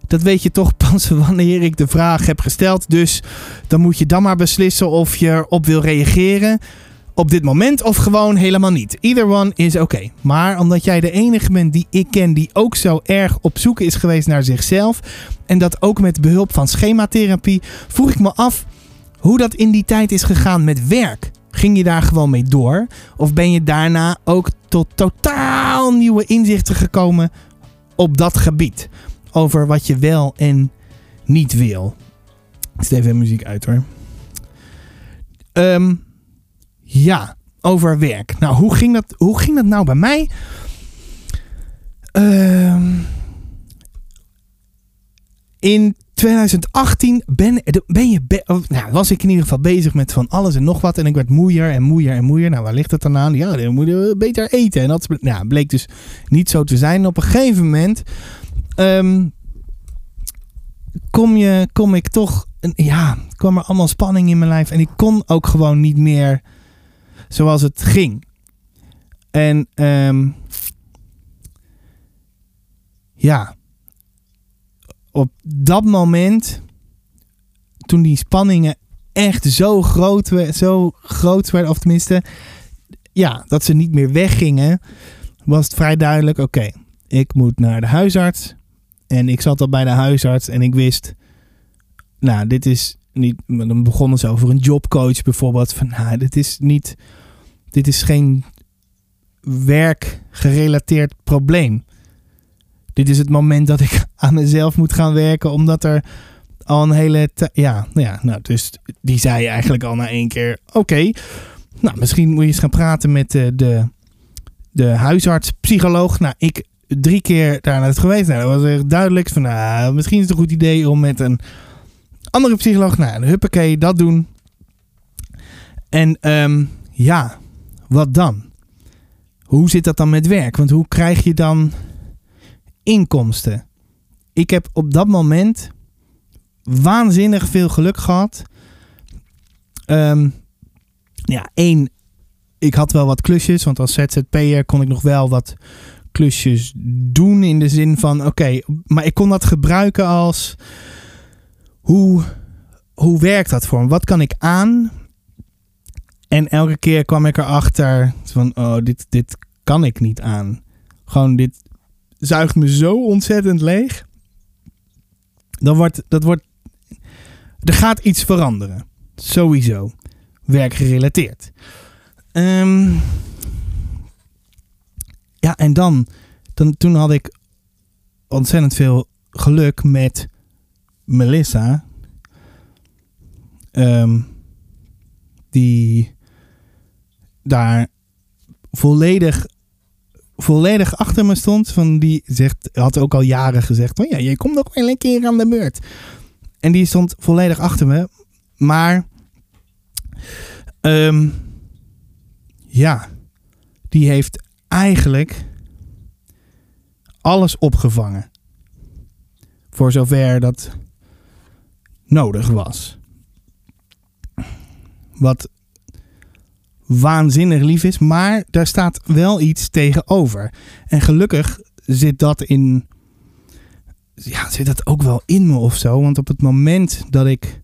dat weet je toch pas wanneer ik de vraag heb gesteld. Dus dan moet je dan maar beslissen of je erop wil reageren op dit moment of gewoon helemaal niet. Either one is oké. Maar omdat jij de enige bent die ik ken die ook zo erg op zoek is geweest naar zichzelf. En dat ook met behulp van schematherapie. Vroeg ik me af hoe dat in die tijd is gegaan met werk. Ging je daar gewoon mee door? Of ben je daarna ook tot totaal nieuwe inzichten gekomen op dat gebied? Over wat je wel en niet wil. Zet even muziek uit hoor. Um, ja, over werk. Nou, hoe ging dat, hoe ging dat nou bij mij? Uh, in 2018 ben, ben je, nou, was ik in ieder geval bezig met van alles en nog wat. En ik werd moeier en moeier en moeier. Nou, waar ligt het dan aan? Ja, dan moet je beter eten. En dat nou, bleek dus niet zo te zijn. Op een gegeven moment um, kom, je, kom ik toch, ja, kwam er allemaal spanning in mijn lijf. En ik kon ook gewoon niet meer zoals het ging. En um, ja, op dat moment, toen die spanningen echt zo groot, zo groot werden, of tenminste, ja, dat ze niet meer weggingen, was het vrij duidelijk: oké, ik moet naar de huisarts. En ik zat al bij de huisarts en ik wist, nou, dit is niet. Dan begonnen ze over een jobcoach bijvoorbeeld. Van, nou, dit is niet. Dit is geen werkgerelateerd probleem. Dit is het moment dat ik aan mezelf moet gaan werken, omdat er al een hele. Ja, nou ja, nou, dus die zei eigenlijk al na één keer: Oké, nou, misschien moet je eens gaan praten met de, de, de huisarts, psycholoog. Nou, ik drie keer daar naartoe geweest. Nou, dat was echt duidelijk van, nou, misschien is het een goed idee om met een andere psycholoog, nou, huppakee, dat doen. En ehm, ja, wat dan? Hoe zit dat dan met werk? Want hoe krijg je dan inkomsten? Ik heb op dat moment waanzinnig veel geluk gehad. Ehm, ja, één, ik had wel wat klusjes, want als ZZP'er kon ik nog wel wat klusjes doen in de zin van, oké, maar ik kon dat gebruiken als, hoe, hoe werkt dat voor me? Wat kan ik aan? En elke keer kwam ik erachter van, oh, dit, dit kan ik niet aan. Gewoon, dit zuigt me zo ontzettend leeg. Dan wordt, dat wordt, er gaat iets veranderen. Sowieso. Werkgerelateerd. Ehm ja, en dan, dan, toen had ik ontzettend veel geluk met Melissa. Ehm, die daar volledig, volledig achter me stond. Van die zegt, had ook al jaren gezegd: van ja, je komt nog wel een keer aan de beurt. En die stond volledig achter me. Maar ehm, ja, die heeft eigenlijk alles opgevangen. Voor zover dat nodig was. Wat waanzinnig lief is, maar daar staat wel iets tegenover. En gelukkig zit dat in. Ja, zit dat ook wel in me of zo. Want op het moment dat ik.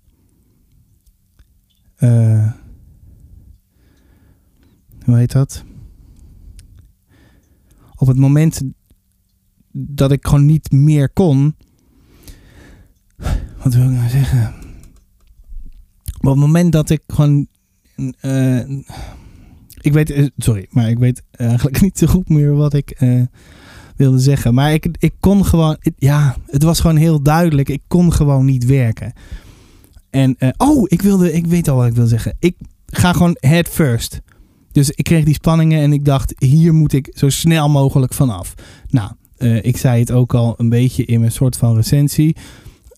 eh, hoe heet dat? Op het moment dat ik gewoon niet meer kon. Wat wil ik nou zeggen? Op het moment dat ik gewoon. Eh, ik weet. eh, sorry, maar ik weet eigenlijk niet zo goed meer wat ik eh, wilde zeggen. Maar ik, ik kon gewoon. Ja, het was gewoon heel duidelijk. Ik kon gewoon niet werken. En. oh, ik wilde. Ik weet al wat ik wil zeggen. Ik ga gewoon head first. Dus ik kreeg die spanningen en ik dacht, hier moet ik zo snel mogelijk vanaf. Nou, ik zei het ook al een beetje in mijn soort van recensie.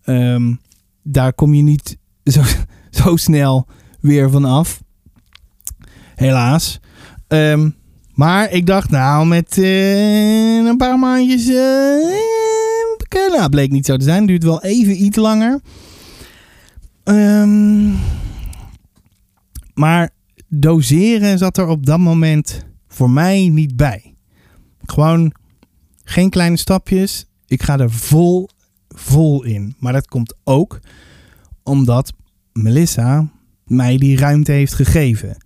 Ehm, daar kom je niet zo, zo snel weer vanaf. Helaas. Ehm, maar ik dacht, nou, met eh, een paar maandjes. eh, nou, bleek niet zo te zijn. Duurt wel even iets langer. Ehm, maar doseren zat er op dat moment voor mij niet bij. Gewoon geen kleine stapjes. Ik ga er vol, vol in. Maar dat komt ook omdat Melissa mij die ruimte heeft gegeven.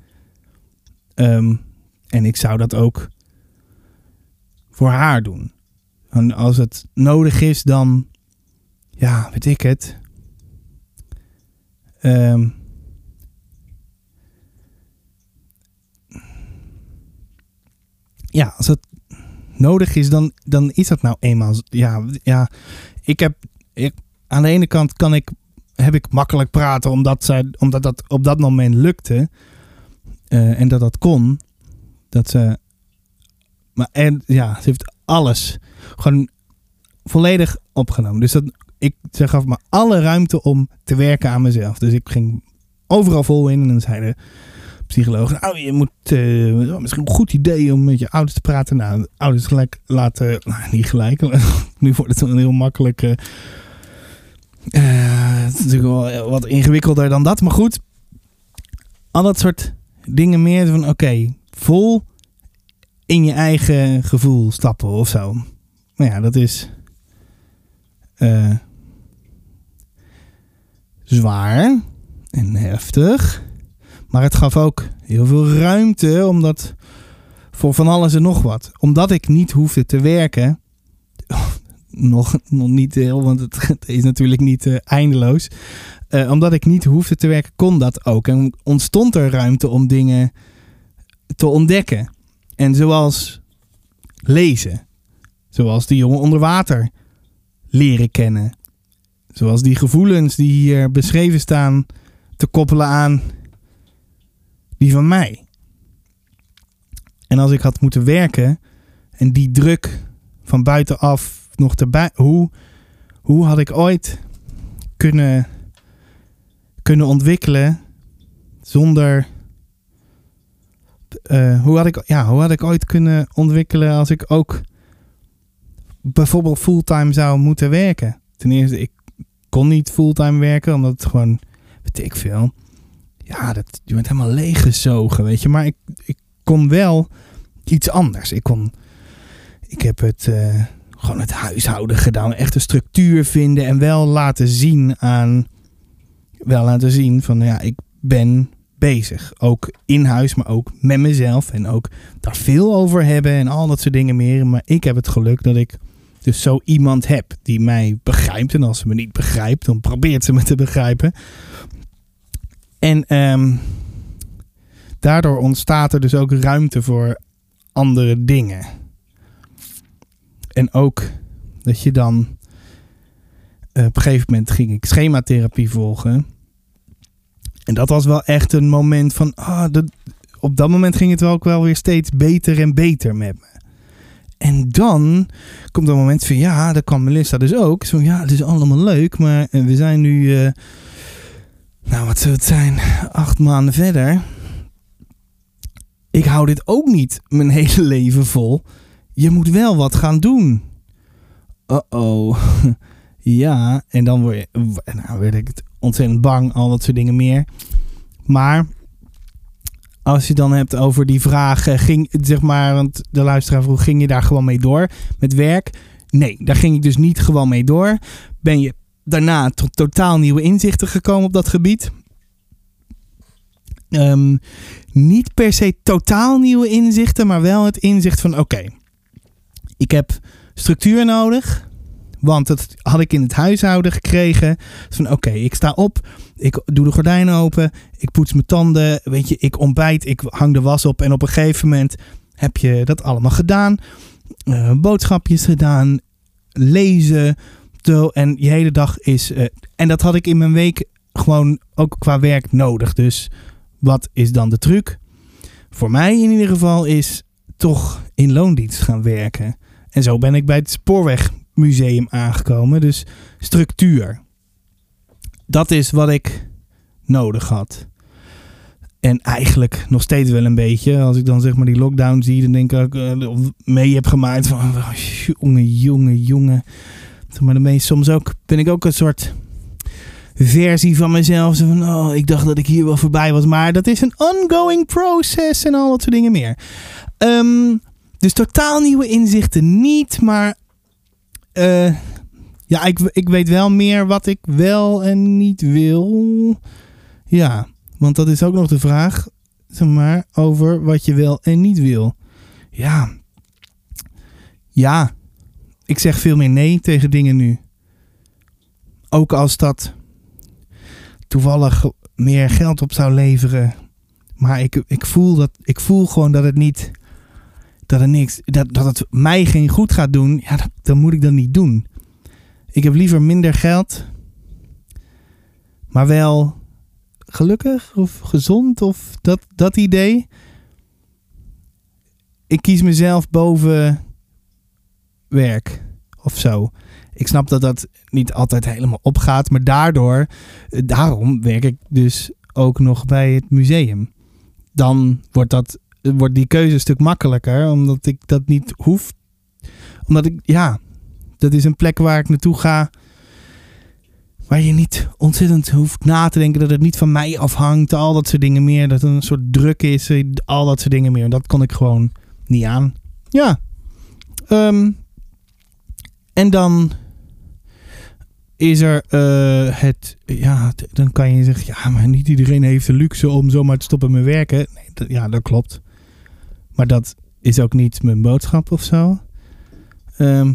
Ehm, en ik zou dat ook voor haar doen. En als het nodig is, dan, ja, weet ik het. Ehm, ja, als het nodig is, dan, dan is dat nou eenmaal. Ja, ja ik heb. Ik, aan de ene kant kan ik, heb ik makkelijk praten, omdat, zij, omdat dat op dat moment lukte. Eh, en dat dat kon. Dat ze. Maar en, ja, ze heeft alles gewoon volledig opgenomen. Dus dat, ik, ze gaf me alle ruimte om te werken aan mezelf. Dus ik ging overal vol in. En dan zei de psycholoog, nou je moet eh, misschien een goed idee om met je ouders te praten. Nou, ouders gelijk laten, nou niet gelijk. nu wordt het wel heel makkelijk. eh, het is natuurlijk wel wat ingewikkelder dan dat. Maar goed, al dat soort dingen meer van oké, vol in je eigen gevoel stappen of zo. Nou ja, dat is eh, zwaar en heftig. Maar het gaf ook heel veel ruimte omdat voor van alles en nog wat. Omdat ik niet hoefde te werken. Nog, nog niet heel, want het, is natuurlijk niet uh, eindeloos. Uh, omdat ik niet hoefde te werken, kon dat ook. En ontstond er ruimte om dingen te ontdekken. En zoals lezen. Zoals de jongen onder water leren kennen. Zoals die gevoelens die hier beschreven staan te koppelen aan die van mij. En als ik had moeten werken en die druk van buitenaf nog erbij, hoe, hoe had ik ooit kunnen, kunnen ontwikkelen zonder. Uh, hoe, had ik, ja, hoe had ik ooit kunnen ontwikkelen als ik ook bijvoorbeeld fulltime zou moeten werken? Ten eerste, ik kon niet fulltime werken, omdat het gewoon, weet veel. Ja, dat, je bent helemaal leeggezogen, weet je. Maar ik, ik kon wel iets anders. Ik kon, ik heb het, uh, gewoon het huishouden gedaan. Echt een structuur vinden en wel laten zien aan, wel laten zien van, ja, ik ben bezig. Ook in huis, maar ook met mezelf. En ook daar veel over hebben en al dat soort dingen meer. Maar ik heb het geluk dat ik dus zo iemand heb die mij begrijpt. En als ze me niet begrijpt, dan probeert ze me te begrijpen. En um, daardoor ontstaat er dus ook ruimte voor andere dingen. En ook dat je dan. Uh, op een gegeven moment ging ik schematherapie volgen. En dat was wel echt een moment van. Ah, dat, op dat moment ging het wel ook wel weer steeds beter en beter met me. En dan komt een moment van ja, dat kan Melissa dus ook. Zo ja, het is allemaal leuk, maar we zijn nu, uh, nou wat zou het zijn, acht maanden verder. Ik hou dit ook niet mijn hele leven vol. Je moet wel wat gaan doen. Uh-oh. ja, en dan word je, nou werd ik ontzettend bang, al dat soort dingen meer. Maar als je dan hebt over die vraag, ging, zeg maar, want de luisteraar vroeg, ging je daar gewoon mee door met werk? Nee, daar ging ik dus niet gewoon mee door. Ben je daarna tot totaal nieuwe inzichten gekomen op dat gebied? Um, niet per se totaal nieuwe inzichten, maar wel het inzicht van: oké, ik heb structuur nodig. Want dat had ik in het huishouden gekregen. Van oké, ik sta op, ik doe de gordijnen open, ik poets mijn tanden, weet je, ik ontbijt, ik hang de was op. En op een gegeven moment heb je dat allemaal gedaan. Uh, boodschapjes gedaan, lezen. Zo, en je hele dag is. Uh, en dat had ik in mijn week gewoon ook qua werk nodig. Dus wat is dan de truc? Voor mij in ieder geval is toch in loondienst gaan werken. En zo ben ik bij het Spoorwegmuseum aangekomen. Dus structuur. Dat is wat ik nodig had. En eigenlijk nog steeds wel een beetje. Als ik dan zeg maar die lockdown zie, dan denk ik uh, of mee heb gemaakt van oh, jongen, jongen, jongen. Maar dan ben soms ook, ben ik ook een soort versie van mezelf. Van, oh, ik dacht dat ik hier wel voorbij was. Maar dat is een ongoing process en al dat soort dingen meer. Um, dus totaal nieuwe inzichten niet. Maar uh, ja, ik, ik weet wel meer wat ik wel en niet wil. Ja, want dat is ook nog de vraag. Zeg maar, over wat je wel en niet wil. Ja. Ja. Ik zeg veel meer nee tegen dingen nu. Ook als dat toevallig meer geld op zou leveren. Maar ik, ik, voel dat, ik voel gewoon dat het niet. Dat het niks. Dat, dat het mij geen goed gaat doen. Ja, dan moet ik dat niet doen. Ik heb liever minder geld. Maar wel gelukkig of gezond of dat, dat idee. Ik kies mezelf boven werk of zo. Ik snap dat dat niet altijd helemaal opgaat, maar daardoor, daarom werk ik dus ook nog bij het museum. Dan wordt, dat, wordt die keuze een stuk makkelijker, omdat ik dat niet hoef. Omdat ik, ja, dat is een plek waar ik naartoe ga. Waar je niet ontzettend hoeft na te denken dat het niet van mij afhangt. Al dat soort dingen meer. Dat er een soort druk is. Al dat soort dingen meer. Dat kon ik gewoon niet aan. Ja. Um, en dan is er eh, het, ja, dan kan je zeggen, ja, maar niet iedereen heeft de luxe om zomaar te stoppen met werken. Nee, ja, dat klopt. Maar dat is ook niet mijn boodschap of zo. Ehm,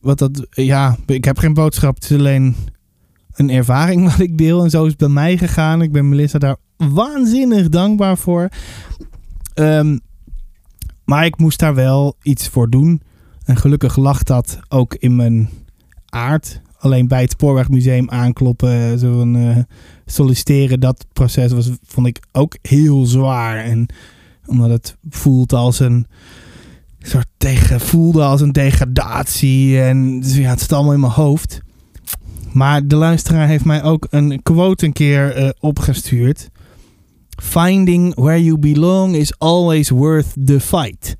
wat dat, ja, ik heb geen boodschap. Het is alleen een ervaring wat ik deel. En zo is het bij mij gegaan. Ik ben Melissa daar waanzinnig dankbaar voor. Ehm, maar ik moest daar wel iets voor doen. En gelukkig lag dat ook in mijn aard. Alleen bij het Spoorwegmuseum aankloppen, van, eh, solliciteren, dat proces was, vond ik ook heel zwaar. En omdat het voelt als een soort tegen, voelde als een degradatie. En dus ja, het zit allemaal in mijn hoofd. Maar de luisteraar heeft mij ook een quote een keer eh, opgestuurd. Finding where you belong is always worth the fight.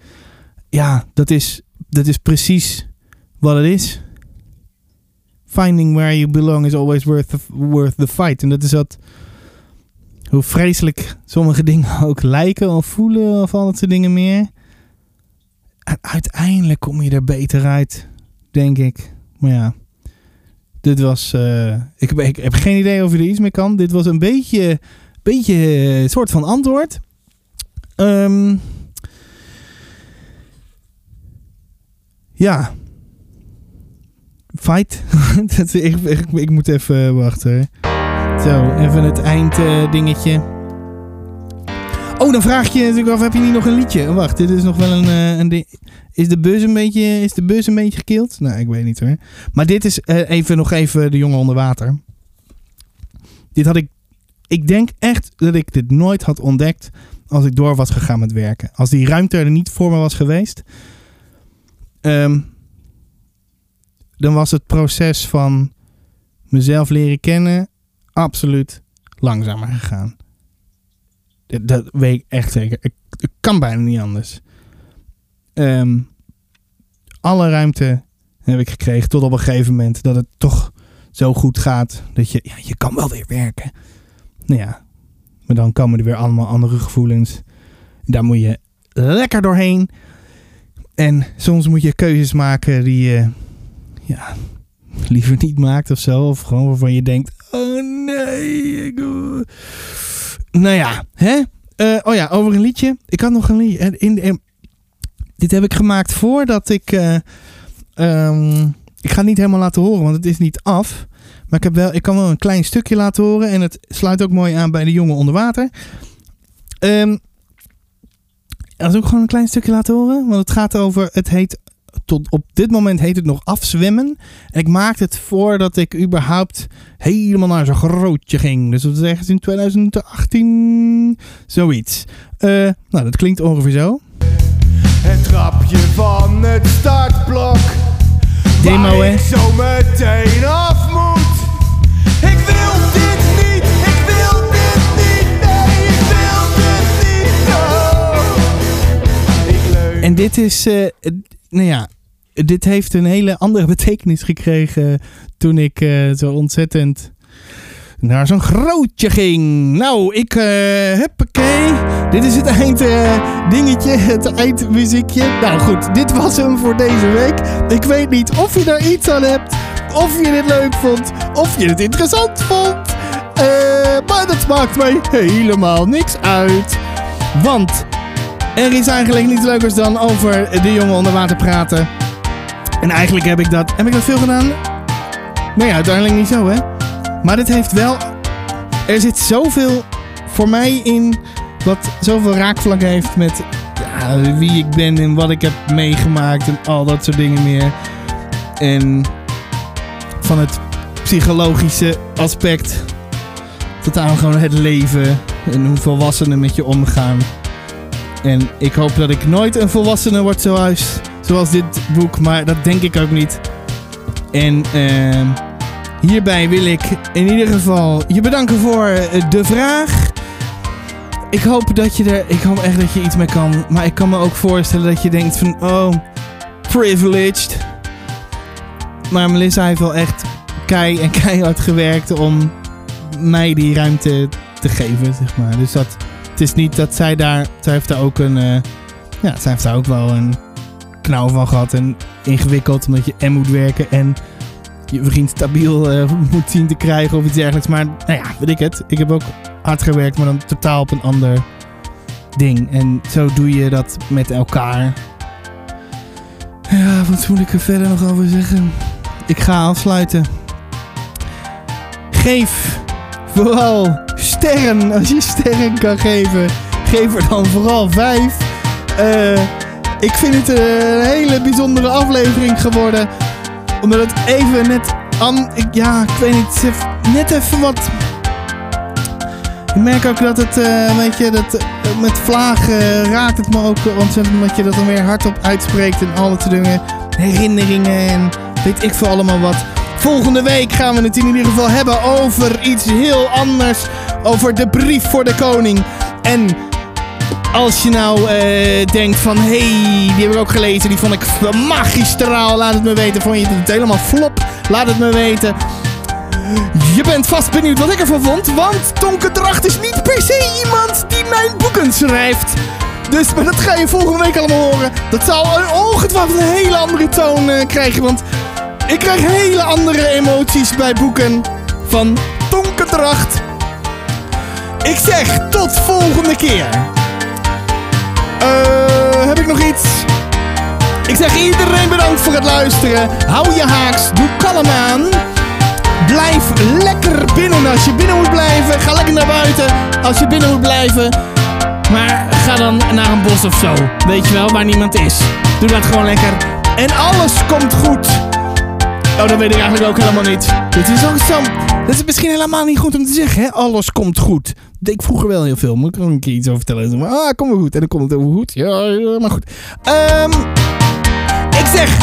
Ja, dat is, dat is precies wat het is. Finding where you belong is always worth the, worth the fight. En dat is dat. Hoe vreselijk sommige dingen ook lijken of voelen of al dat soort dingen meer. Uiteindelijk kom je er beter uit, denk ik. Maar ja, dit was. eh, ik, heb, ik heb geen idee of je er iets mee kan. Dit was een beetje, beetje een soort van antwoord. Ehm, ja. Fight. Dat- ik, ik, ik moet even wachten. Zo, even het einddingetje. Oh, dan vraag je natuurlijk af, heb je niet nog een liedje? Wacht, dit is nog wel een, eh, een ding. Is de bus een beetje, is de bus een beetje gekild? Nou, ik weet niet hoor. Maar dit is eh, even nog even de jongen onder water. Dit had ik, ik denk echt dat ik dit nooit had ontdekt als ik door was gegaan met werken. Als die ruimte er niet voor me was geweest. ehm, dan was het proces van mezelf leren kennen absoluut langzamer gegaan. Dat, weet ik echt zeker. Ik kan bijna niet anders. Ehm, alle ruimte heb ik gekregen tot op een gegeven moment dat het toch zo goed gaat dat je, ja, je kan wel weer werken. Nou ja, maar dan komen er weer allemaal andere gevoelens. Daar moet je lekker doorheen. En soms moet je keuzes maken die je ja, liever niet maakt of zo. Of gewoon waarvan je denkt, oh nee. Ik... Nou ja, hè? Eh, oh ja, over een liedje. Ik had nog een liedje. eh, In, in, dit heb ik gemaakt voordat ik... eh, ehm, ik ga het niet helemaal laten horen, want het is niet af. Maar ik, heb wel, ik kan wel een klein stukje laten horen. En het sluit ook mooi aan bij de jongen onder water. Dat is ook gewoon een klein stukje laten horen. Want het gaat over... Het heet... Tot op dit moment heet het nog afzwemmen. En ik maakte het voordat ik überhaupt helemaal naar zo'n grootje ging. Dus dat is ergens in 2018. Zoiets. Eh, nou, dat klinkt ongeveer zo. Het trapje van het startblok. Demo, hè? zo meteen af moet. Ik wil dit niet, ik wil dit niet, nee, ik wil dit niet. Oh. Ik En dit is, eh, nou ja, dit heeft een hele andere betekenis gekregen toen ik eh, zo ontzettend naar zo'n grootje ging. Nou, ik, eh huppakee. Dit is het eind eh, dingetje, het eindmuziekje. Nou goed, dit was hem voor deze week. Ik weet niet of je er iets aan hebt, of je dit leuk vond, of je het interessant vond. Maar dat maakt mij helemaal niks uit. Want er is eigenlijk niets leukers dan over de jongen onder water praten. En eigenlijk heb ik dat. Heb ik dat veel gedaan? Nee, uiteindelijk niet zo, hè? Maar dit heeft wel. Er zit zoveel voor mij in. Wat zoveel raakvlak heeft met ja, wie ik ben en wat ik heb meegemaakt en al dat soort dingen meer. En van het psychologische aspect tot aan gewoon het leven en hoe volwassenen met je omgaan. En ik hoop dat ik nooit een volwassene word zoals, zoals dit boek, maar dat denk ik ook niet. En ehm, hierbij wil ik in ieder geval je bedanken voor eh, de vraag. Ik hoop dat je er, ik hoop echt dat je iets mee kan. Maar ik kan me ook voorstellen dat je denkt van, oh, privileged. Maar Melissa heeft wel echt kei en keihard gewerkt om mij die ruimte te geven, zeg maar. Dus dat, het is niet dat zij daar, zij heeft daar ook een, eh, ja, zij heeft daar ook wel een knauw van gehad en ingewikkeld. Omdat je en moet werken en je vriend stabiel eh, moet zien te krijgen of iets dergelijks. Maar nou ja, weet ik het. Ik heb ook hard gewerkt, maar dan totaal op een ander ding. En zo doe je dat met elkaar. Ja, wat moet ik er verder nog over zeggen? Ik ga afsluiten. Geef vooral sterren. Als je sterren kan geven, geef er dan vooral vijf. Eh, ik vind het een hele bijzondere aflevering geworden. Omdat het even net... An, ik, ja, ik weet niet. Net even wat... Ik merk ook dat het, weet je, dat, eh, met vlagen raakt het me ook ontzettend. Omdat je dat dan weer hardop uitspreekt en al dat dingen. Herinneringen en weet ik veel allemaal wat. Volgende week gaan we het in ieder geval hebben over iets heel anders. Over de brief voor de koning. En als je nou eh, denkt van, hé, hey, die heb ik ook gelezen, die vond ik magistraal. Laat het me weten. Vond je het helemaal flop? Laat het me weten. Je bent vast benieuwd wat ik ervan vond, want Tonke Dracht is niet per se iemand die mijn boeken schrijft. Dus maar dat ga je volgende week allemaal horen. Dat zal ongetwijfeld een hele andere toon eh, krijgen, want ik krijg hele andere emoties bij boeken van Tonke Dracht. Ik zeg tot volgende keer. Eh, heb ik nog iets? Ik zeg iedereen bedankt voor het luisteren. Hou je haaks, doe kalm aan. Blijf lekker binnen als je binnen moet blijven. Ga lekker naar buiten als je binnen moet blijven. Maar ga dan naar een bos of zo. Weet je wel, waar niemand is. Doe dat gewoon lekker. En alles komt goed. Oh, dat weet ik eigenlijk ook helemaal niet. Dit is ook zo. Dat is misschien helemaal niet goed om te zeggen, hè? Alles komt goed. Dat ik vroeger wel heel veel. Moet ik er een keer iets over vertellen? Zo, ah, komt wel goed. En dan komt het over goed. Ja, ja, maar goed. Ehm, ik zeg,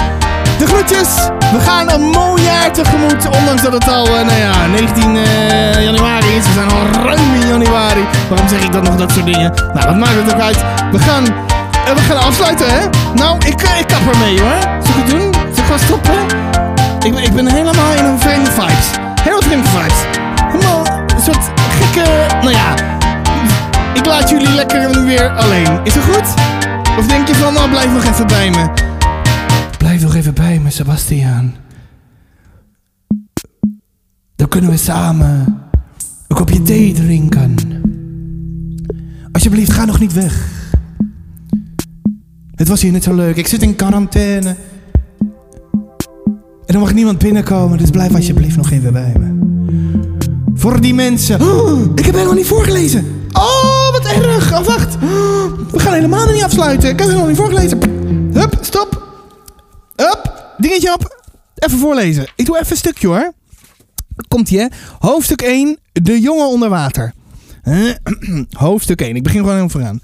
de groetjes. We gaan een mooi jaar tegemoet. Ondanks dat het al, eh, nou ja, 19 eh, januari is. We zijn al ruim in januari. Waarom zeg ik dan nog dat soort dingen? Nou, wat maakt het ook uit? We gaan, eh, we gaan afsluiten, hè? Nou, ik, ik kap ermee, hoor. Zal ik het doen? Zal ik gewoon stoppen? Ik, ben- ik ben helemaal in een vreemde vibes. Heel vreemde vibes. Helemaal een soort gekke... Nou ja, ik laat jullie lekker weer alleen. Is dat goed? Of denk je van, nou blijf nog even bij me. Blijf nog even bij me, Sebastiaan. Dan kunnen we samen een kopje thee drinken. Alsjeblieft, ga nog niet weg. Het was hier net zo leuk. Ik zit in quarantaine. En er mag niemand binnenkomen, dus blijf alsjeblieft nog even bij me. Voor die mensen. Oh, ik heb helemaal niet voorgelezen. Oh, wat erg. Oh, wacht. We gaan helemaal niet afsluiten. Ik heb helemaal niet voorgelezen. Hup, stop. Hup, dingetje op. Even voorlezen. Ik doe even een stukje hoor. Komt ie hè. Hoofdstuk 1. De jongen onder water. Hoofdstuk 1. Ik begin gewoon helemaal vooraan.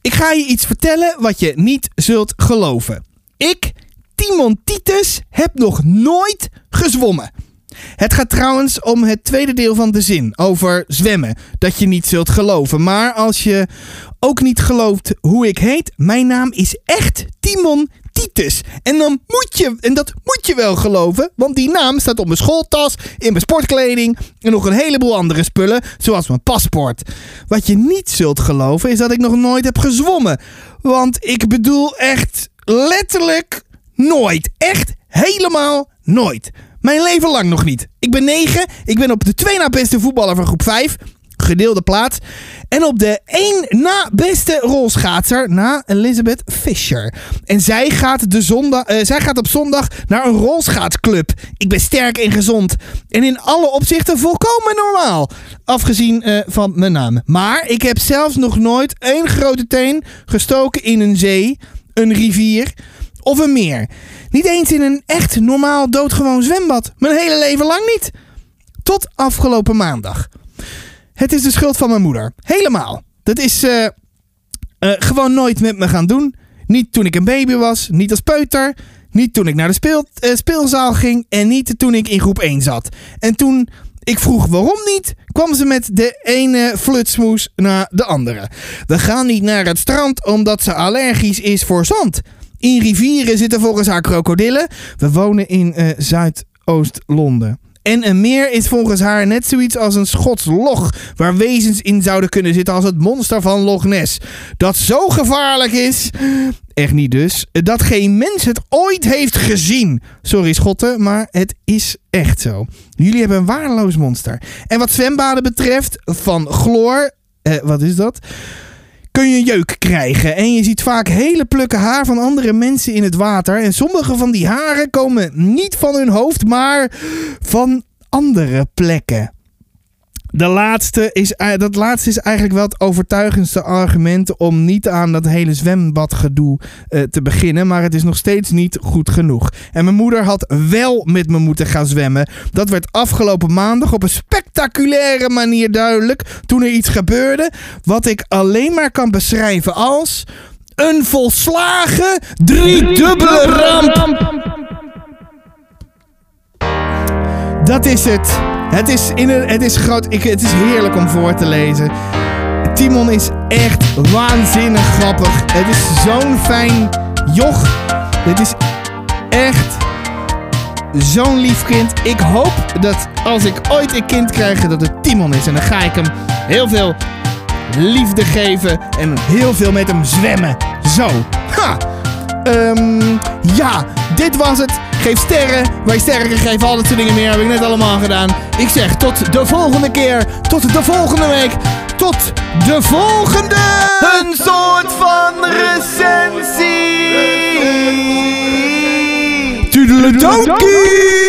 Ik ga je iets vertellen wat je niet zult geloven. Ik, Timon Titus, heb nog nooit gezwommen. Het gaat trouwens om het tweede deel van de zin over zwemmen. Dat je niet zult geloven. Maar als je ook niet gelooft hoe ik heet, mijn naam is echt Timon Titus. En dan moet je, en dat moet je wel geloven, want die naam staat op mijn schooltas, in mijn sportkleding en nog een heleboel andere spullen, zoals mijn paspoort. Wat je niet zult geloven is dat ik nog nooit heb gezwommen. Want ik bedoel echt letterlijk nooit. Echt helemaal nooit. Mijn leven lang nog niet. Ik ben 9. Ik ben op de twee na beste voetballer van groep 5. Gedeelde plaats. En op de één na beste rolschaatser na Elizabeth Fisher. En zij gaat, de zondag, eh, zij gaat op zondag naar een rolschaatsclub. Ik ben sterk en gezond. En in alle opzichten volkomen normaal. Afgezien eh, van mijn naam. Maar ik heb zelfs nog nooit één grote teen gestoken in een zee, een rivier of een meer. Niet eens in een echt normaal doodgewoon zwembad. Mijn hele leven lang niet. Tot afgelopen maandag. Het is de schuld van mijn moeder. Helemaal. Dat is eh, gewoon nooit met me gaan doen. Niet toen ik een baby was, niet als peuter. Niet toen ik naar de speel, eh, speelzaal ging en niet toen ik in groep 1 zat. En toen ik vroeg waarom niet, kwam ze met de ene flutsmoes naar de andere. We gaan niet naar het strand omdat ze allergisch is voor zand. In rivieren zitten volgens haar krokodillen. We wonen in eh, Zuidoost-Londen. En een meer is volgens haar net zoiets als een Schots waar wezens in zouden kunnen zitten als het monster van Loch Ness. Dat zo gevaarlijk is, echt niet dus, dat geen mens het ooit heeft gezien. Sorry schotten, maar het is echt zo. Jullie hebben een waardeloos monster. En wat zwembaden betreft, van chloor, eh, wat is dat? Kun je jeuk krijgen. En je ziet vaak hele plukken haar van andere mensen in het water. En sommige van die haren komen niet van hun hoofd, maar van andere plekken. De laatste is, eh, dat laatste is eigenlijk wel het overtuigendste argument om niet aan dat hele zwembadgedoe uh, te beginnen. Maar het is nog steeds niet goed genoeg. En mijn moeder had wel met me moeten gaan zwemmen. Dat werd afgelopen maandag op een spectaculaire manier duidelijk toen er iets gebeurde. Wat ik alleen maar kan beschrijven als een volslagen driedubbele ramp. Dat is het. Het is, in een, het is groot. Ik, het is heerlijk om voor te lezen. Timon is echt waanzinnig grappig. Het is zo'n fijn joch. Het is echt zo'n lief kind. Ik hoop dat als ik ooit een kind krijg, dat het Timon is. En dan ga ik hem heel veel liefde geven en heel veel met hem zwemmen. Zo. Ha! Um, ja, dit was het. Geef sterren. Wij sterren geven al dat soort dingen meer. Heb ik net allemaal gedaan. Ik zeg tot de volgende keer. Tot de volgende week. Tot de volgende. Een soort van recensie. Tudeledokie.